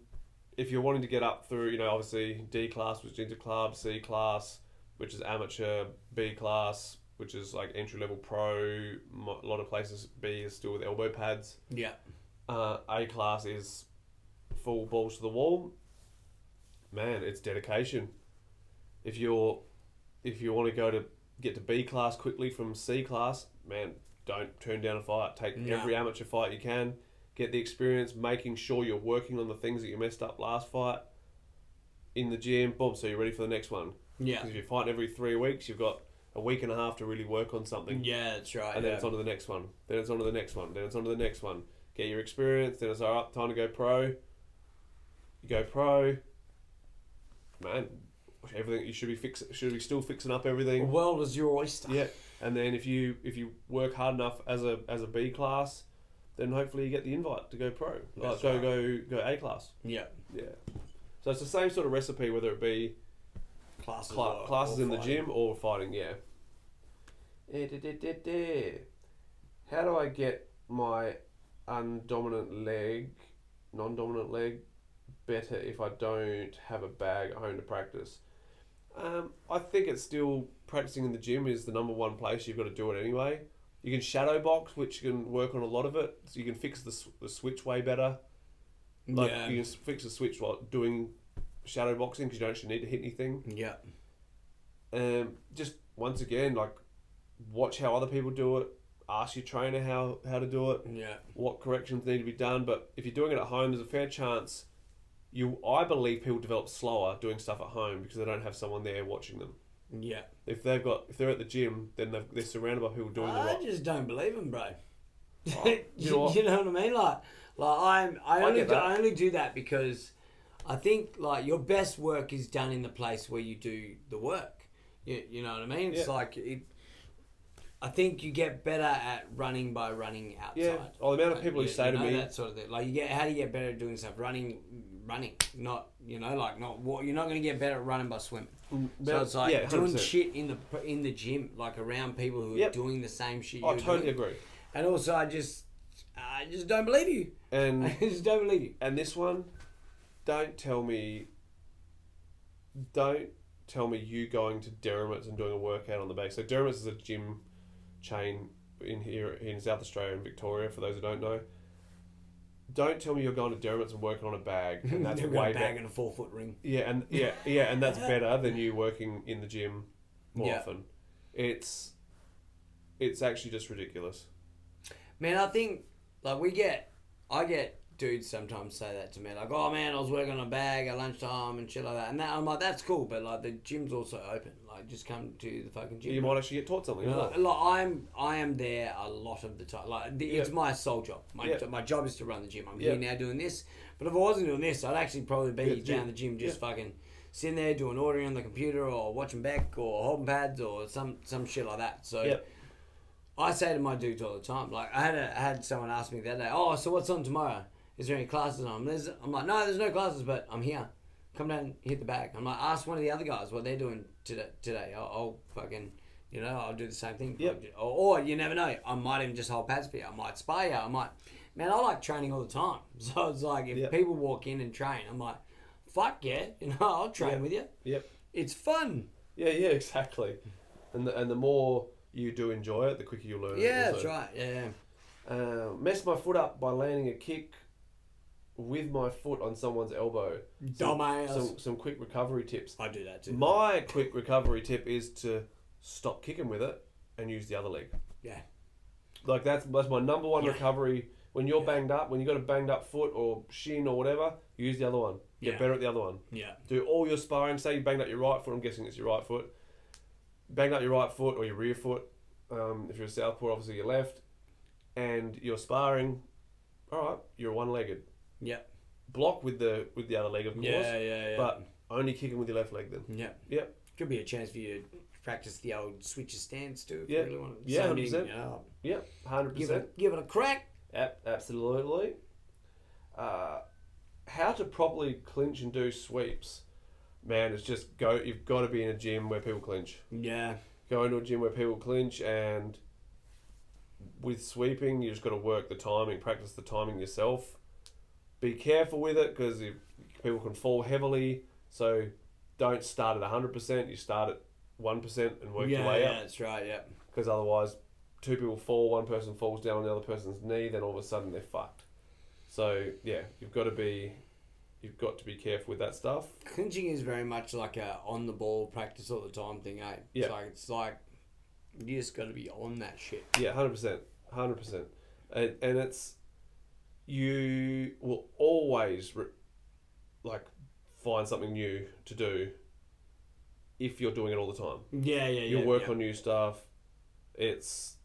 if you're wanting to get up through, you know, obviously D class, which is into club, C class, which is amateur, B class, which is like entry level pro. A lot of places B is still with elbow pads. yeah. Uh, A class is full balls to the wall. Man, it's dedication. If you're, if you want to go to get to B class quickly from C class, man, don't turn down a fight. Take No. every amateur fight you can. get the experience, making sure you're working on the things that you messed up last fight in the gym. Boom, so you're ready for the next one. Yeah. Because if you fight every three weeks, you've got a week and a half to really work on something. Yeah, that's right. And then yeah. it's on to the next one. Then it's on to the next one. Then it's on to the next one. Get your experience. Then it's all right, time to go pro. You go pro. Man, everything you should be fix should be still fixing up the everything. world is your oyster. Yeah, and then if you if you work hard enough as a as a B class, then hopefully you get the invite to go pro. Like go right. go go A class. Yeah. Yeah. So it's the same sort of recipe, whether it be Classes, cla- or- classes in the gym or fighting. Yeah. Eh, da, da, da, da. How do I get my undominant leg, non-dominant leg, better if I don't have a bag at home to practice? Um, I think it's still practicing in the gym is the number one place you've got to do it anyway. You can shadow box, which can work on a lot of it. So you can fix the, the switch way better. Like yeah. you can fix the switch while doing shadow boxing because you don't actually need to hit anything. yeah. Um, just once again, like watch how other people do it. Ask your trainer how how to do it. Yeah. What corrections need to be done. But if you're doing it at home, there's a fair chance you. I believe people develop slower doing stuff at home because they don't have someone there watching them. Yeah. If they've got if they're at the gym, then they've, they're surrounded by people doing the I right. just don't believe them, bro. Oh, you [LAUGHS] you, know what? you know what I mean? Like, like I'm, I I only, get do, that. I only do that because I think like your best work is done in the place where you do the work. You, you know what I mean? It's Yeah. like it. I think you get better at running by running outside. Yeah. Oh, the amount of Like, people who you- say you to know, me, that sort of thing. Like you get how do you get better at doing stuff? Running, running. Not you know like not what you're not going to get better at running by swimming. Mm, so it's like yeah, doing shit in the in the gym, like around people who are doing the same shit. I totally doing. agree. And also, I just, I just don't believe you. And [LAUGHS] I just don't believe you. And this one, don't tell me. Don't tell me you going to Derrimuts and doing a workout on the base. So Derrimuts is a gym chain in here in South Australia and Victoria. For those who don't know, don't tell me you're going to Derrimuts and working on a bag, and [LAUGHS] that's They've way bag better. and a four foot ring. Yeah, and yeah, yeah, and that's better than you working in the gym more Yeah. often. It's it's actually just ridiculous. Man, I think like we get, I get dudes sometimes say that to me, like, "Oh man, I was working on a bag at lunchtime and shit like that," and that, I'm like, "That's cool," but like the gym's also open. Like, just come to the fucking gym. You might actually get taught something. You know, well. like, I'm I am there a lot of the time. Like the, it's my sole job. My Yeah. my job is to run the gym. I'm Yeah. here now doing this. But if I wasn't doing this, I'd actually probably be Yeah, gym. down the gym just fucking sitting there doing ordering on the computer or watching back or holding pads or some some shit like that. So. I say to my dudes all the time. Like I had a, I had someone ask me the other day, "Oh, so what's on tomorrow? Is there any classes on?" There's, I'm like, "No, there's no classes, but I'm here. Come down, and hit the bag." I'm like, "Ask one of the other guys what they're doing today. Today, I'll, I'll fucking." You know, I'll do the same thing. Yep. Or, or you never know. I might even just hold pads for you. I might spy you. I might. Man, I like training all the time. [LAUGHS] So it's like if Yep. people walk in and train, I'm like, fuck yeah, [LAUGHS] you know, I'll train Yep. with you. Yep. It's fun. Yeah, yeah, exactly. And the, and the more you do enjoy it, the quicker you learn. Yeah, that's right. Yeah. Uh, messed my foot up by landing a kick with my foot on someone's elbow. Some, Dumbass. some, some quick recovery tips. I do that too. My quick recovery tip is to stop kicking with it and use the other leg. Yeah. Like that's that's my number one Yeah. recovery. When you're Yeah. banged up, when you got a banged up foot or shin or whatever, use the other one. Get Yeah. better at the other one. Yeah. Do all your sparring. Say you banged up your right foot. I'm guessing it's your right foot. Banged up your right foot or your rear foot. Um, if you're a southpaw, obviously your left. And you're sparring. All right, you're one-legged. Yeah. Block with the with the other leg, of course. Yeah, yeah, yeah. But only kicking with your left leg then. yeah. Yep. Could be a chance for you to practice the old switch of stance too. If Yeah. You really want to. Yeah, Same 100%. you know, Yep. Hundred give percent. it, give it a crack. Ab- absolutely. Uh, how to properly clinch and do sweeps, man. It's just go. You've got to be in a gym where people clinch. Yeah. Go into a gym where people clinch, and with sweeping, you just got to work the timing, practice the timing yourself. Be careful with it because people can fall heavily. So don't start at hundred percent. You start at one percent and work yeah, your way up. yeah, up that's right. Yeah. because otherwise two people fall, one person falls down on the other person's knee, then all of a sudden they're fucked. So yeah, you've got to be, you've got to be careful with that stuff. Clinching is very much like a on the ball practice all the time thing, eh? Yeah. It's like it's like you just got to be on that shit. Yeah, hundred percent, hundred percent, and and it's you will always re- like find something new to do if you're doing it all the time. Yeah, yeah, yeah. You'll work yeah. on new stuff. It's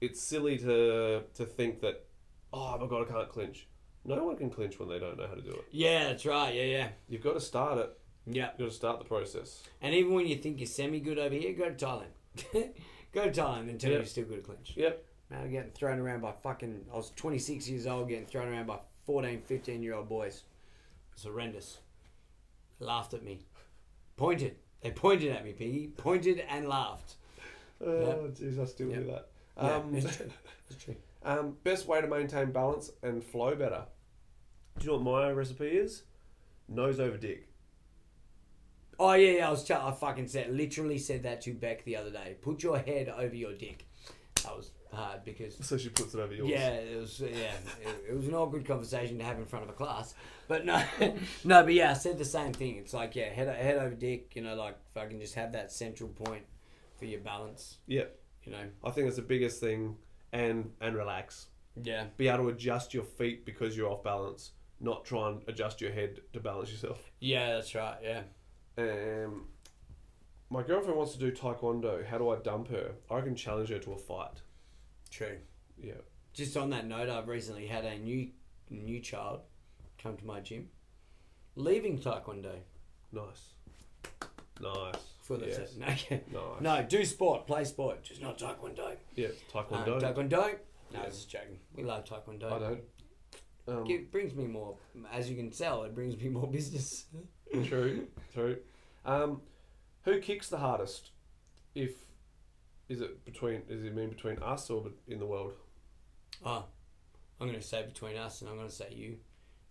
it's silly to to think that oh my god I can't clinch. No one can clinch when they don't know how to do it. Yeah, that's right. Yeah, yeah, You've got to start it. yeah. You've got to start the process. And even when you think you're semi good over here, go to Thailand. [LAUGHS] go to Thailand and tell Yeah. you're still good at clinch. Yep. Man, I'm getting thrown around by fucking. I was 26 years old, getting thrown around by 14, 15 year old boys. It's horrendous. They laughed at me. Pointed. They pointed at me, Piggy. Pointed and laughed. Oh jeez, I still Yep. do that. Yeah, Um, it's true. It's true. [LAUGHS] um, best way to maintain balance and flow better. Do you know what my recipe is? Nose over dick. Oh yeah, yeah. I was. T- I fucking said, literally said that to Beck the other day. Put your head over your dick. That was hard because So she puts it over yours. Yeah, it was. Yeah, it, it was an awkward conversation to have in front of a class. But no, [LAUGHS] no, but yeah, I said the same thing. It's like yeah, head head over dick. You know, like fucking just have that central point for your balance. Yep. You know. I think that's the biggest thing, and and relax. Yeah. Be able to adjust your feet because you're off balance, not try and adjust your head to balance yourself. Yeah, that's right. Yeah. Um, my girlfriend wants to do taekwondo. How do I dump her? I can challenge her to a fight. True. Yeah. Just on that note, I've recently had a new new child come to my gym, leaving taekwondo Nice. Nice. for the yes. no, okay. Nice. no, do sport, play sport, just not taekwondo. Yeah. Um, Taekwondo. taekwondo. No, Yeah. just joking. We love taekwondo. I don't. Um, It brings me more, as you can tell, it brings me more [LAUGHS] business. True, true. Um, who kicks the hardest? If is it between? Is it mean between us or in the world? Oh, I'm going to say between us and I'm going to say you.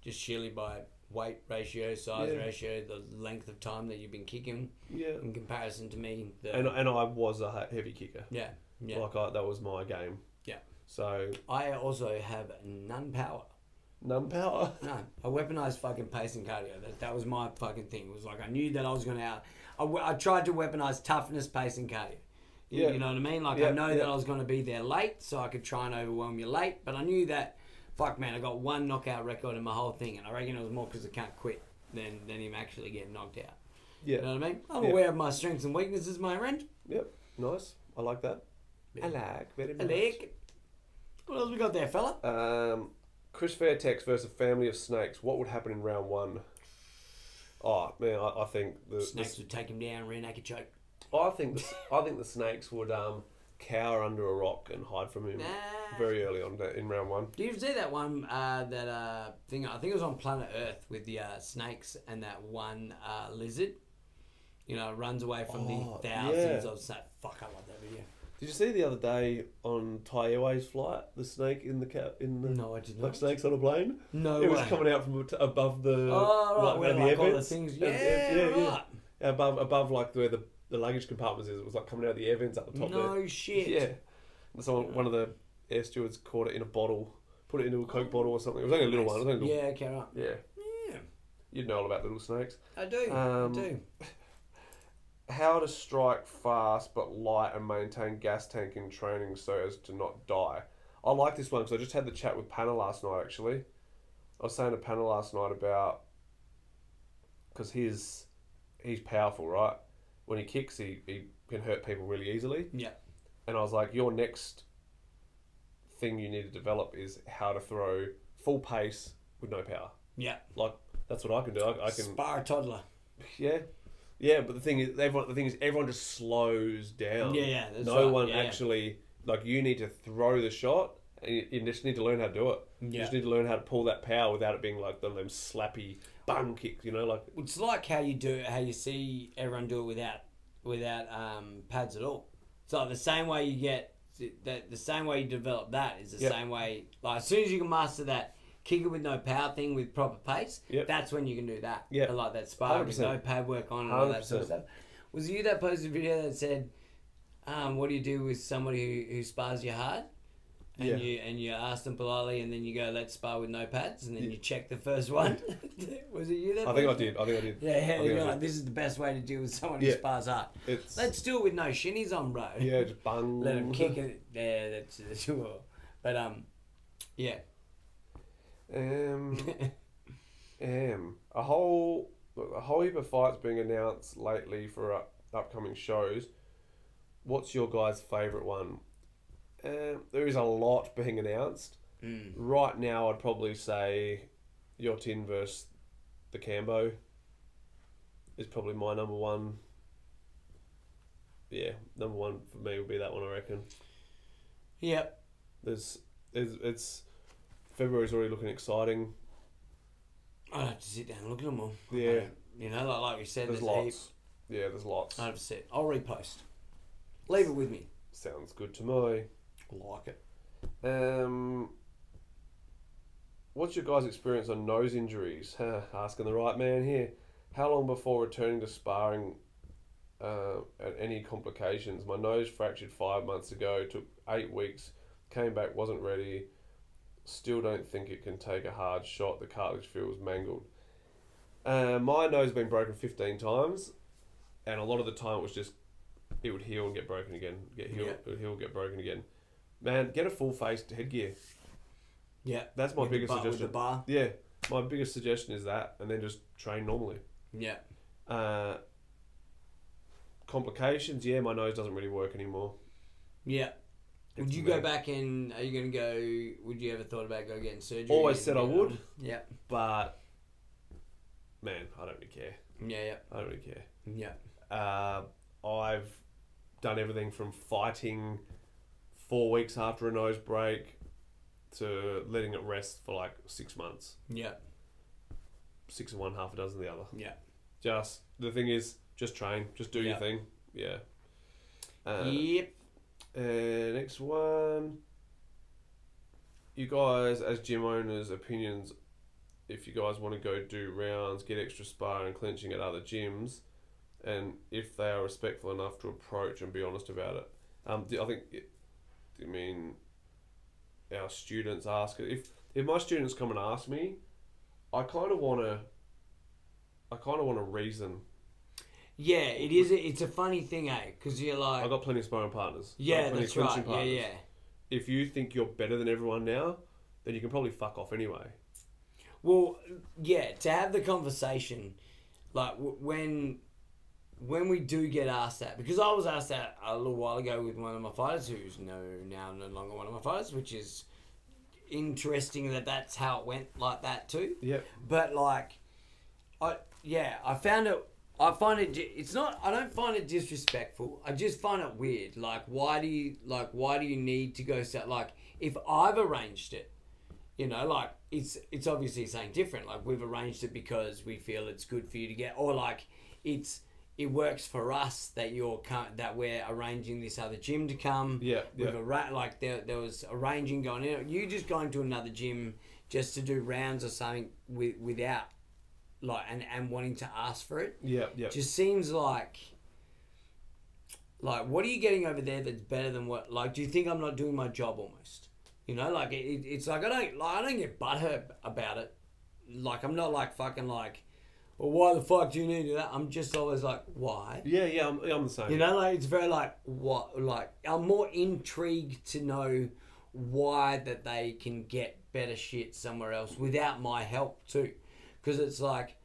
Just surely by weight ratio, size Yeah. ratio, the length of time that you've been kicking Yeah. in comparison to me. The, And and I was a heavy kicker. yeah, yeah. Like I, that was my game. Yeah. So I also have none power. none power. [LAUGHS] No, I weaponized fucking pace and cardio. That, that was my fucking thing. It was like I knew that I was going to out. I, I tried to weaponize toughness, pace, and cardio. You, Yeah. you know what I mean? Like Yeah, I know yeah. that I was going to be there late, so I could try and overwhelm you late. But I knew that, fuck man, I got one knockout record in my whole thing, and I reckon it was more because I can't quit than than him actually getting knocked out. Yeah. You know what I mean? I'm Yeah. aware of my strengths and weaknesses, my friend. Yep. Nice. I like that. I like very I like. What else we got there, fella? Um, Chris Fairtex versus family of snakes. What would happen in round one? Oh man, I, I think the, the Snakes would take him down, rear naked choke. I think the, I think the snakes would um, cower under a rock and hide from him Nah. very early on da- in round one. Do you see that one uh, that uh, thing? I think it was on Planet Earth with the uh, snakes and that one uh, lizard. You know, runs away from Oh, the thousands yeah. of snakes. Fuck, I love that video. Did you see the other day on Thai Airways flight the snake in the ca- in the No, I did like not. snakes on a plane? No it was way. coming out from above the Oh, right, like, where the like all the things. And- Yeah, and- right. above above like where the, the luggage compartments is. It was like coming out of the air vents up the top No there. shit. Yeah. And someone, one of the air stewards caught it in a bottle, put it into a coke bottle or something. It was only a little one. It was only a little, Yeah, okay, right. yeah. Yeah, You'd know all about little snakes. I do. Um, I do. [LAUGHS] How to strike fast but light and maintain gas tank in training so as to not die. I like this one because I just had the chat with Panna last night actually. I was saying to Panna last night about because he's he's powerful, right? When he kicks, he, he can hurt people really easily. Yeah. And I was like, your next thing you need to develop is how to throw full pace with no power. Yeah. Like that's what I can do. I, I can Spar a toddler. yeah, yeah. But the thing is, everyone. The thing is, everyone just slows down. Yeah, yeah, no right, one yeah, yeah. actually like. You need to throw the shot, and you, you just need to learn how to do it. You just need to learn how to pull that power without it being like the them slappy bum kicks. You know, like It's like how you do it, how you see everyone do it without without um, pads at all. So the same way you get that the same way you develop that is the Yep. same way. Like as soon as you can master that kick it with no power thing with proper pace, Yep. that's when you can do that. Yep. like that spar with 100%. no pad work on and all that sort of stuff. Was it you that posted a video that said, um, "What do you do with somebody who, who spars you hard?" And Yeah. you and you ask them politely, and then you go, "Let's spar with no pads," and then you check the first one. [LAUGHS] [LAUGHS] was it you that? I think I did. I think I did. Yeah, yeah, you're like, this is the best way to deal with someone Yeah. who spars hard. It's Let's do it with no shinnies on, bro. yeah, just [LAUGHS] bung. Let him kick it. Yeah, that's, that's sure. But um, yeah, Um, um, a whole look, a whole heap of fights being announced lately for up, upcoming shows. What's your guys' favourite one? Um, there is a lot being announced. Mm. Right now, I'd probably say your tin versus the Cambo is probably my number one. Yeah, number one for me would be that one. I reckon. Yep. There's, there's, it's February's already looking exciting. I'd have to sit down and look at them all. Yeah. You know, like, like we said, There's there's, lots. Yeah, there's lots. Hundred percent. I'll repost. Leave it with me. Sounds good to me. Like it. Um, what's your guys' experience on nose injuries? Asking the right man here. How long before returning to sparring uh, and any complications? My nose fractured five months ago. Took eight weeks. Came back, wasn't ready. Still don't think it can take a hard shot. The cartilage feels mangled. Uh, my nose has been broken 15 times, and a lot of the time it was just it would heal and get broken again. Get healed, Yeah. it would heal, get broken again. Man, get a full face headgear. Yeah. That's my With the biggest bar- With the suggestion. bar. Yeah, my biggest suggestion is that, and then just train normally. Yeah. Uh, complications, yeah, my nose doesn't really work anymore. Yeah. Would It's you go back and are you going to go? Would you ever thought about go getting surgery? Always said I would. done? Yeah. But man, I don't really care. Yeah. Yeah. I don't really care. Yeah. Uh, I've done everything from fighting four weeks after a nose break to letting it rest for like six months. Yeah. Six of one, half a dozen of the other. Yeah. Just the thing is, just train, just do your thing. Yeah. Uh, yep. Uh, next one. You guys, as gym owners, opinions. If you guys want to go do rounds, get extra sparring and clinching at other gyms, and if they are respectful enough to approach and be honest about it. Um, I think. It, I mean, our students ask. If if my students come and ask me, I kind of want to. I kind of want to reason. Yeah. It is. It's a funny thing, eh? Because you're like. I've got plenty of sparring partners. Yeah, plenty of that's right. clinching Yeah. partners. Yeah. if you think you're better than everyone now, then you can probably fuck off anyway. Well, yeah, to have the conversation, like w- when when we do get asked that, because I was asked that a little while ago with one of my fighters, who's no now no longer one of my fighters, which is interesting that that's how it went like that too. Yep. But like, I yeah, I found it. I find it. It's not. I don't find it disrespectful. I just find it weird. Like, why do you like? Why do you need to go? set? like, if I've arranged it, you know, like it's it's obviously saying different. Like we've arranged it because we feel it's good for you to get, or like it's it works for us that you're that we're arranging this other gym to come. Yeah, We've yeah. arra- like there there was arranging going in. You just going to another gym just to do rounds or something with, without like and and wanting to ask for it Yep. Yep. just seems like like what are you getting over there that's better than what like do you think i'm not doing my job almost you know like it- it's like i don't like i don't get butthurt about it like i'm not like fucking like well why the fuck do you need to do that i'm just always like why yeah. Yeah. I'm, I'm the same. you know like it's very like what like i'm more intrigued to know why that they can get better shit somewhere else without my help too because it's like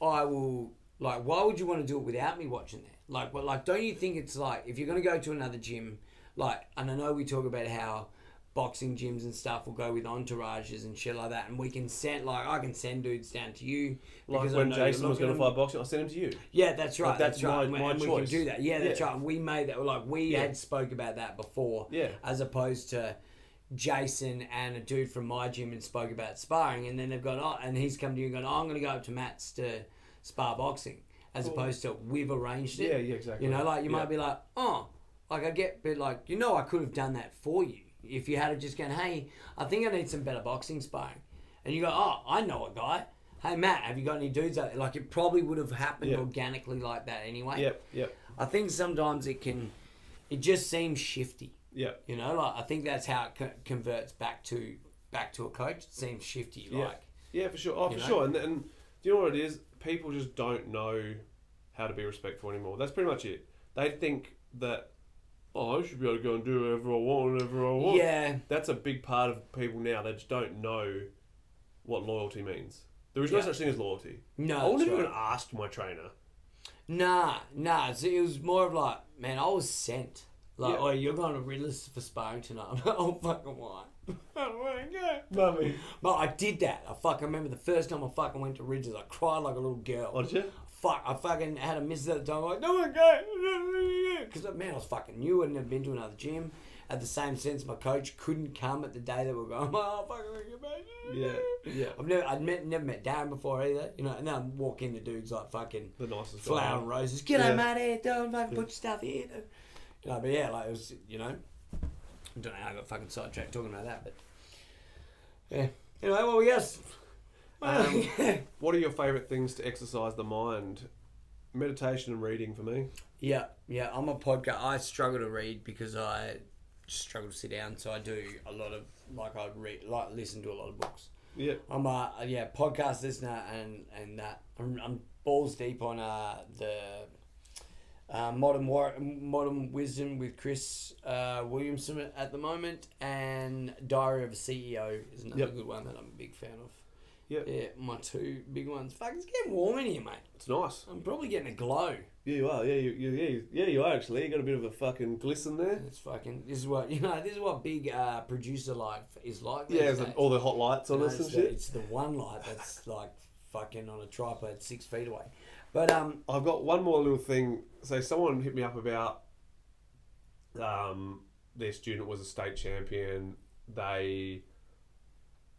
I will like why would you want to do it without me watching that? Like but like don't you think it's like if you're gonna go to another gym, like and I know we talk about how boxing gyms and stuff will go with entourages and shit like that and we can send like I can send dudes down to you Like when Jason was going to fight boxing, I sent him to you. yeah, that's right. Like, that's, that's right. my- and we- my and we can do that. Yeah, that's Yeah. right. And we made that. Like we Yeah. had spoke about that before. Yeah. As opposed to Jason and a dude from my gym and spoke about sparring, and then they've gone, oh, and he's come to you and gone, oh, I'm going to go up to Matt's to spar boxing, as opposed to we've arranged it. Yeah. Yeah. Exactly. You know, like you Yeah. might be like, oh, like I get, but like you know, I could have done that for you if you had it just gone, hey, I think I need some better boxing sparring, and you go, oh, I know a guy. Hey Matt, have you got any dudes out there? Like it probably would have happened Yeah. organically like that anyway. Yep. Yep. I think sometimes it can, it just seems shifty. Yep. You know, like I think that's how it co- converts back to back to a coach. It seems shifty. Yeah. Like Yeah. For sure. Oh, for know? sure. And and do you know what it is? People just don't know how to be respectful anymore. That's pretty much it. They think that. Oh, I should be able to go and do whatever I want, whenever I want. yeah, That's a big part of people now. They just don't know what loyalty means. There is no Yeah. such thing as loyalty. No, I wouldn't even asked my trainer. Nah, nah. So it was more of like, man, I was sent. Like, Yeah. oh, you're going to Riddler's for sparring tonight. [LAUGHS] I'm like, oh, fucking why? [LAUGHS] I don't want to go. Mummy. But I did that. I fucking remember the first time I fucking went to Ridges. I cried like a little girl. Oh, did you? Fuck, I fucking had a miss at the time. i like, no one go. [LAUGHS] Because, man, I was fucking new. I'd never been to another gym. At the same sense, my coach couldn't come at the day that we were going, [LAUGHS] oh, fucking wanna get. Yeah, yeah. I've never, I'd met, never met Darren before either. You know, and then I walk the dudes like fucking The nicest guy. flower and roses. G'day, Yeah. mate. How you doing? Fucking put your stuff here. You know, but yeah, like it was, you know, I don't know how I got fucking sidetracked talking about that, but yeah. Anyway, well, yes. Um, [LAUGHS] What are your favourite things to exercise the mind? Meditation and reading for me. yeah, yeah. I'm a podcast. I struggle to read because I struggle to sit down. So I do a lot of like I read, like listen to a lot of books. Yeah. I'm a yeah podcast listener and and that I'm, I'm balls deep on uh the uh, modern war modern wisdom with Chris uh, Williamson at the moment and Diary of a CEO is another Yep. good one that I'm a big fan of. Yeah. Yeah, my two big ones. Fuck, it's getting warm in here, mate. It's nice. I'm probably getting a glow. Yeah, you are. Yeah, you, you, yeah, you, yeah, you are actually. You got a bit of a fucking glisten there. It's fucking. This is what [LAUGHS] you know. This is what big uh, producer life is like. Yeah, the, all the hot lights on You know, us and it's, the, shit. it's the one light that's [LAUGHS] like fucking on a tripod six feet away. But um, I've got one more little thing. So someone hit me up about um, their student was a state champion. They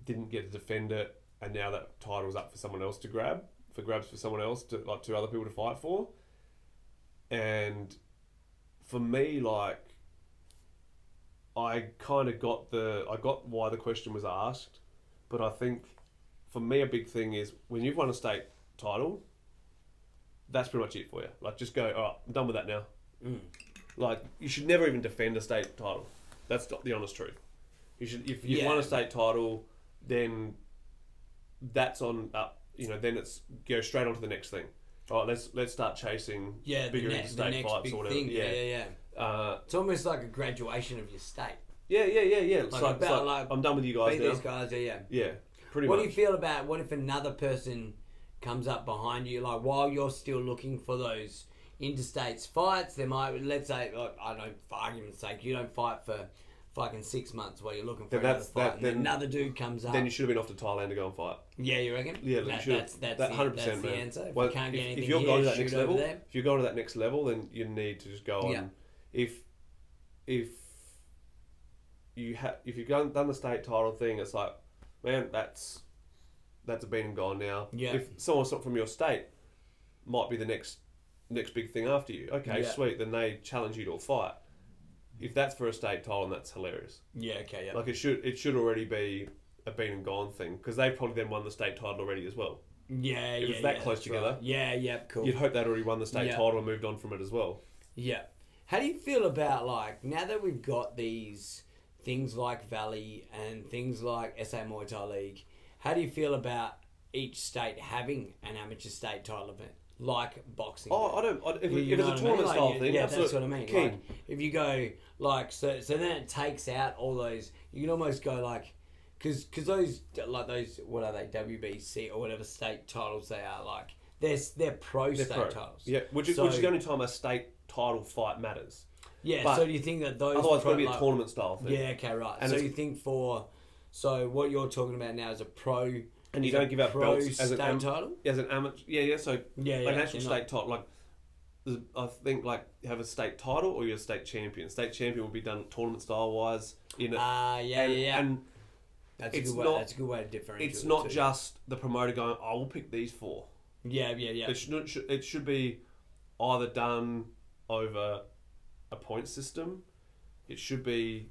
didn't get to defend it, and now that title's up for someone else to grab, for grabs for someone else to like two other people to fight for. And for me, like, I kind of got the I got why the question was asked, but I think for me a big thing is when you've won a state title, that's pretty much it for you. Like, just go, all right, I'm done with that now. Mm. Like, you should never even defend a state title. That's the honest truth. You should, if you've Yeah. won a state title, then that's on up. You know, then it's go straight on to the next thing. All right, let's let's start chasing yeah, bigger ne- interstate fights or whatever. thing. Yeah, Yeah, yeah, yeah. Uh, It's almost like a graduation of your state. yeah, yeah, yeah, yeah. It's Like like, about, like, I'm done with you guys now. these guys, yeah, yeah. Yeah, pretty what much. do you feel about what if another person comes up behind you, like while you're still looking for those interstates fights? There might, let's say, like, I don't know, for argument's sake, you don't fight for fucking six months while you're looking for Then another that's- fight, that- and then- another dude comes up. then you should have been off to Thailand to go and fight. yeah, you reckon? Yeah, that, you should. that's that's that the, hundred that's percent, the man. answer. If Well, you can't get anything if you're here, going to that shoot next over level, there. if you're going to that next level, then you need to just go on. Yeah. If if you have if you've done, done the state title thing, it's like, man, that's that's been and gone now. Yeah. If someone's someone from your state might be the next next big thing after you, okay, Yeah. sweet. Then they challenge you to a fight. If that's for a state title, and that's hilarious. Yeah, okay, yeah. Like it should it should already be a been and gone thing because they probably then won the state title already as well. yeah, it yeah. was that yeah, close together. right. Yeah, yeah, cool. You'd hope they'd already won the state Yeah. title and moved on from it as well. Yeah. How do you feel about like now that we've got these things like Valley and things like SA Muay Thai League? How do you feel about each state having an amateur state title event like boxing? Oh, I don't. I, if, You- you if it's a what I mean? tournament Like, style thing, yeah, absolute- that's what I mean. Like, if you go like so, so then it takes out all those. You can almost go like, because because those like those what are they WBC or whatever state titles they are like. They're they're pro They're state pro. titles. Yeah, which is, So- which is the only time a state title fight matters. Yeah. But so do you think that those Otherwise, it's pro, got to be a like- tournament style thing. Yeah, okay, right. And so you think for so what you're talking about now is a pro And you don't give out belts as an am- title? As an amateur, yeah, yeah. So Yeah, yeah. like an actual you're not- state title, like I think like you have a state title or you're a state champion. State champion will be done tournament style wise You know. Ah, yeah, and, yeah, yeah. and that's a good way. not- that's a good way to differentiate. it's not just the promoter going, "I will pick these four. Yeah, yeah, yeah. It should it should be either done over a point system. It should be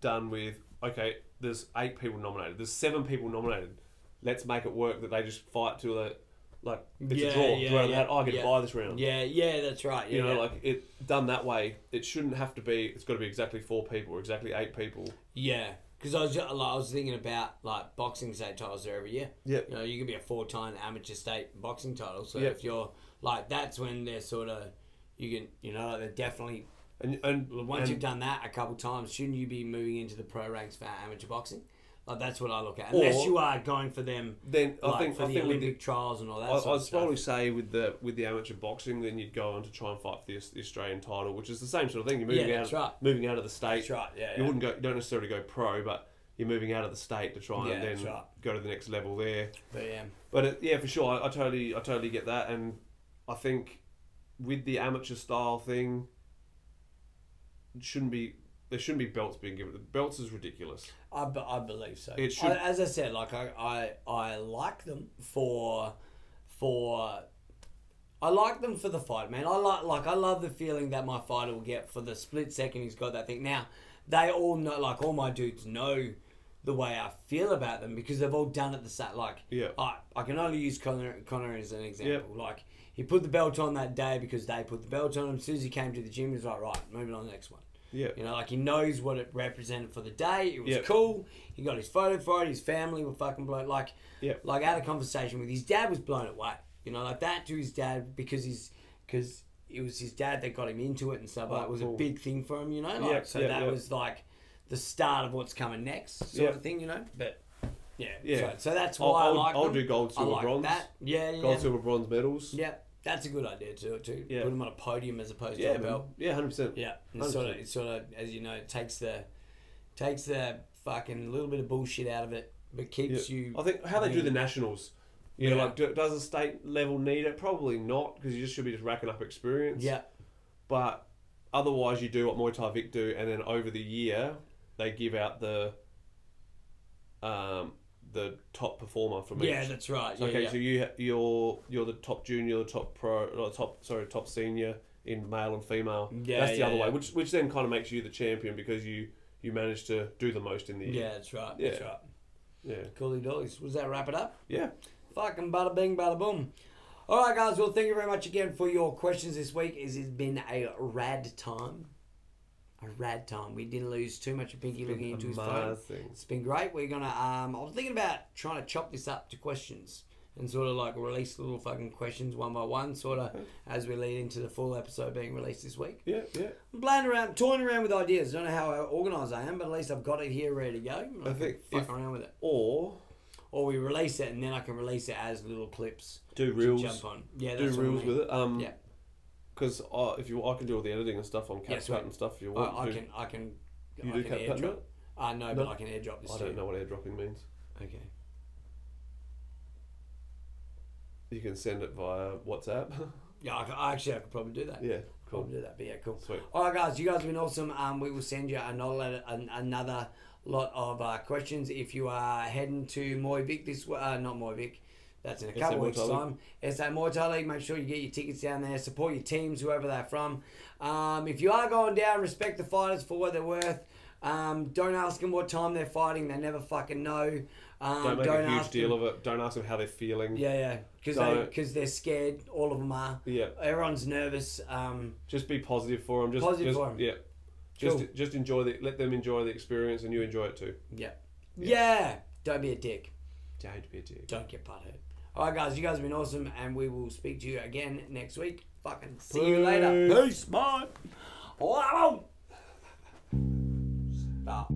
done with okay. There's eight people nominated. There's seven people nominated. Let's make it work that they just fight to the like it's Yeah, a draw. yeah, draw yeah, that. Oh, I get yeah. buy this round. Yeah, yeah, that's right. Yeah, You know, like it done that way. It shouldn't have to be. It's got to be exactly four people or exactly eight people. yeah. Because I was ju- like, I was thinking about like boxing state titles there every year. Yeah. You know, you can be a four-time amateur state boxing title. So Yeah. if you're like, that's when they're sort of you can you know like they're definitely And and Once and- you've done that a couple times, shouldn't you be moving into the pro ranks for amateur boxing? Like that's what I look at. Unless Or- you are going for them, Then I like, think for I the think with Olympic the, trials and all that. I, of probably say with the with the amateur boxing, then you'd go on to try and fight for the, the Australian title, which is the same sort of thing. You're moving Yeah, out, right. moving out of the state. That's right. Yeah, You yeah. wouldn't go. You don't necessarily go pro, but you're moving out of the state to try and then right. go to the next level there. But yeah, But it, yeah, for sure, I, I totally, I totally get that, and I think with the amateur style thing, shouldn't be there shouldn't be belts being given. Belts is ridiculous. I, I believe so. It should- I, as I said, like I, I I like them for for I like them for the fight, man. I like like I love the feeling that my fighter will get for the split second he's got that thing. Now they all know, like all my dudes know the way I feel about them because they've all done it the same. Like Yeah. I I can only use Connor Connor as an example. Like he put the belt on that day because they put the belt on him. As soon as he came to the gym, he was like, right, moving on to the next one. Yeah, You know, like he knows what it represented for the day. It was Yeah. cool. He got his photo for it. His family were fucking blown. Like, Yeah. like I had a conversation with his dad. Was blown away. You know, like that to his dad because he's because it was his dad that got him into it and stuff. Oh, like, it was cool. a big thing for him. You know, like Yeah, so that was like the start of what's coming next, sort of thing. You know, but yeah, Yeah. So, so that's I'll- why I I'll- like I'll them. do gold, I silver, like bronze. That. Yeah, yeah. gold, silver, bronze medals. Yeah, that's a good idea too. to Yeah. Put him on a podium as opposed yeah, to a belt. yeah, hundred percent. Yeah, it sort of, it sort of, as you know, it takes the takes the fucking little bit of bullshit out of it, but keeps Yeah. you. I think how they do the nationals. You know, Yeah. like do, does a state level need it? Probably not, because you just should be just racking up experience. Yeah, But otherwise, you do what Muay Thai Vic do, and then over the year, they give out the um, the top performer from each. yeah, that's right. Yeah, okay, yeah. so you you're you're the top junior, the top pro, or top sorry, top senior in male and female. Yeah, that's the yeah, other yeah. way, which which then kind of makes you the champion because you you managed to do the most in the year. yeah, that's right. That's Yeah. right. Yeah, Coolie dollies. Was that wrap it up? yeah. Fucking bada bing, bada boom. All right, guys. Well, thank you very much again for your questions this week. It's been a rad time. A rad time. We didn't lose too much of Pinky looking into his phone. It's been great. We're gonna. Um, I was thinking about trying to chop this up to questions and sort of like release little fucking questions one by one, sort of as we lead into the full episode being released this week. Yeah, yeah. I'm playing around, toying around with ideas. Don't know how organised I am, but at least I've got it here ready to go. I, can think fuck if- around with it, Or or we release it and then I can release it as little clips. do reels. jump on. Yeah, Do that's what I reels mean. with it. Um, Yeah. Because uh, if you, I can do all the editing and stuff on CapCut sweet. and stuff. If you want I, I can, I can. You I do can CapCut airdrop. now? I know, but No. I can airdrop this. I don't know what airdropping means. Okay. You can send it via WhatsApp. [LAUGHS] Yeah, I, can- I actually I could probably do that. yeah, cool. Probably do that. But yeah, cool. Sweet. All right, guys, you guys have been awesome. Um, we will send you another an, another lot of uh, questions if you are heading to Moy Vic this uh, not Moy Vic. That's in a couple weeks' time. SA Muay Thai League. Make sure you get your tickets down there. Support your teams, whoever they're from. Um, if you are going down, respect the fighters for what they're worth. Um, don't ask them what time they're fighting. They never fucking know. Um, Don't make a huge deal them, of it. Don't ask them how they're feeling. Yeah, yeah, because they because they're scared. All of them are. Yeah. Everyone's nervous. Um, Just be positive for them. Just, Positive just, for 'em. Yeah. Just, Cool. just enjoy the. Let them enjoy the experience, and you enjoy it too. yeah. yeah, Don't be a dick. Don't be a dick. Don't get butthurt. All right, guys, you guys have been awesome, and we will speak to you again next week. Fucking see Peace. you later. Peace, mate. Stop.